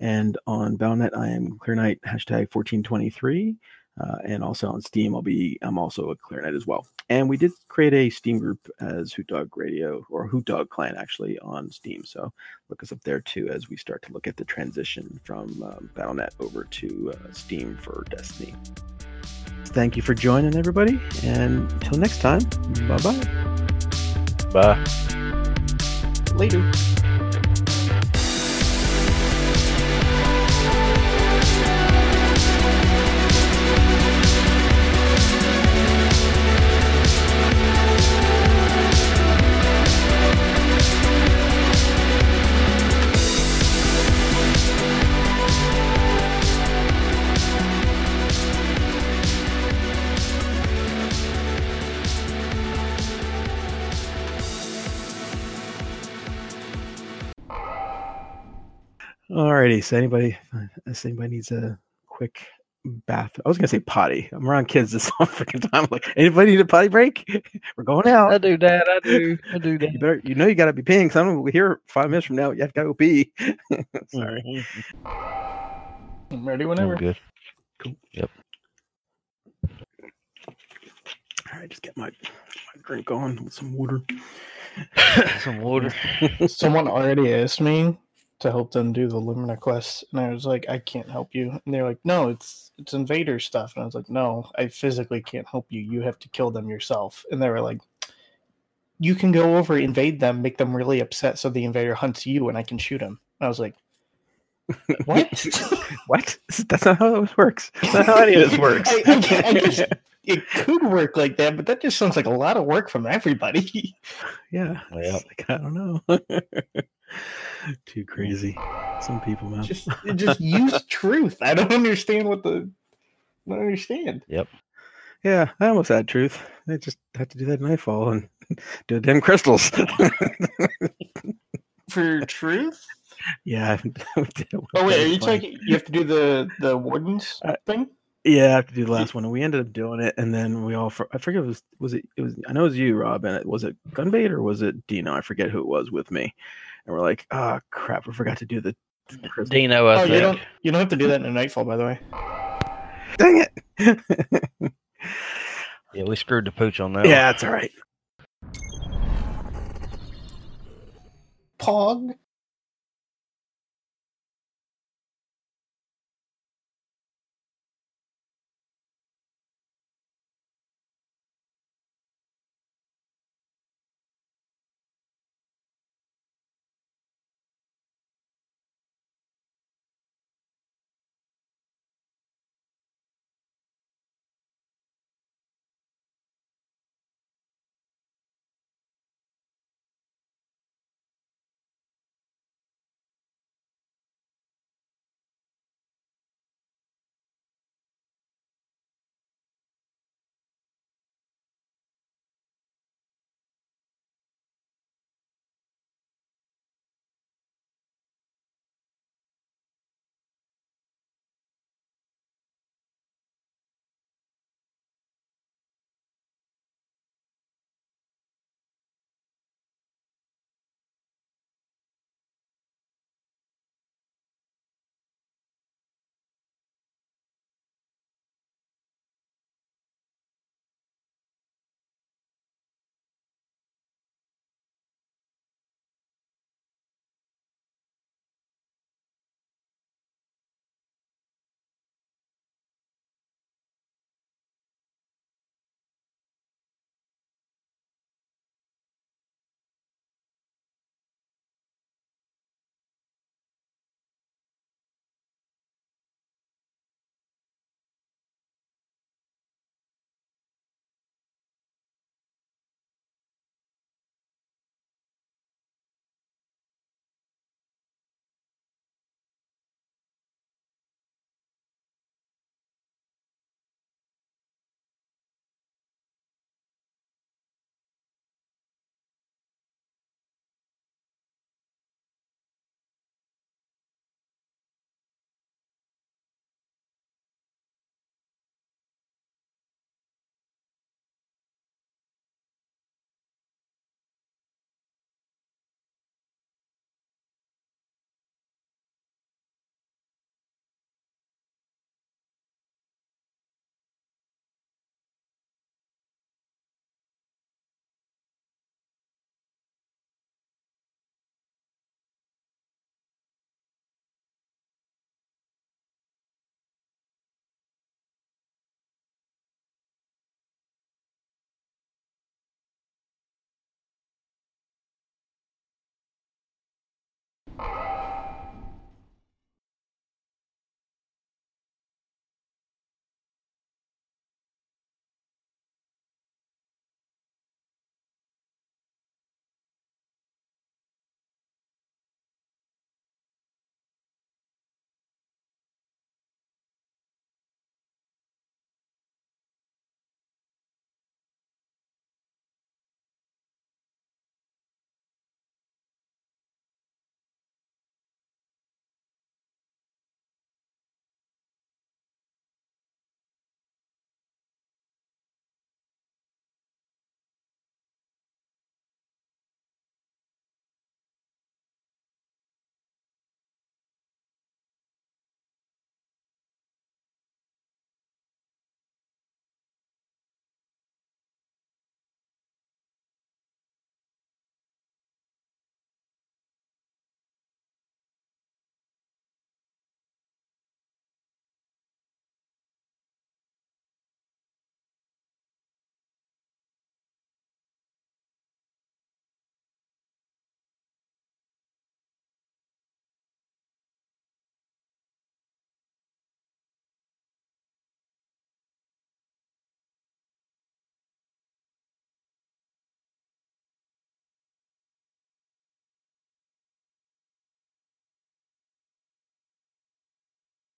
And on BattleNet, I am Clear Knight hashtag 1423. Uh, and also on Steam, I'll be I'm also a Clear Knight as well. And we did create a Steam group as Hoot Dog Radio or Hoot Dog Clan actually on Steam. So look us up there too as we start to look at the transition from um, BattleNet over to uh, Steam for Destiny. Thank you for joining, everybody. And until next time, bye bye. Bye. Later. Alrighty. So anybody, uh, if anybody needs a quick bath, I was gonna say potty. I'm around kids this whole freaking time. Like, anybody need a potty break? We're going out. I do that. I do. I do that. You better, you know, you gotta be peeing. Cause I'm gonna be here five minutes from now. You have to go pee. Sorry. I'm ready I'm whenever. good. All right, just get my, my drink on with some water. Some water. Someone already asked me to help them do the Lumina quest, and I was like, I can't help you. And they're like, No, it's it's invader stuff. And I was like, No, I physically can't help you. You have to kill them yourself. And they were like, You can go over, invade them, make them really upset, so the invader hunts you, and I can shoot him. And I was like, What? what? That's not how this works. That's not how any of this works. I- I- I guess- it could work like that, but that just sounds like a lot of work from everybody. yeah. Yeah. Like, I don't know. Too crazy. Some people, man. Just just use truth. I don't understand what the. I don't understand. Yep. Yeah, I almost had truth. I just had to do that nightfall and do the damn crystals. For truth? yeah. Oh wait, are you talking? You have to do the the wardens Uh, thing. Yeah, I have to do the last one, and we ended up doing it, and then we all. for- I forget it was was it it was I know it was you, Rob, and it was it Gunbait or was it Dino? I forget who it was with me, and we're like, ah, crap, we forgot to do the. the. Dino, I Oh, you don't you don't have to do that in a nightfall, by the way. Dang it! Yeah, we screwed the pooch on that. yeah, it's all right. Pog.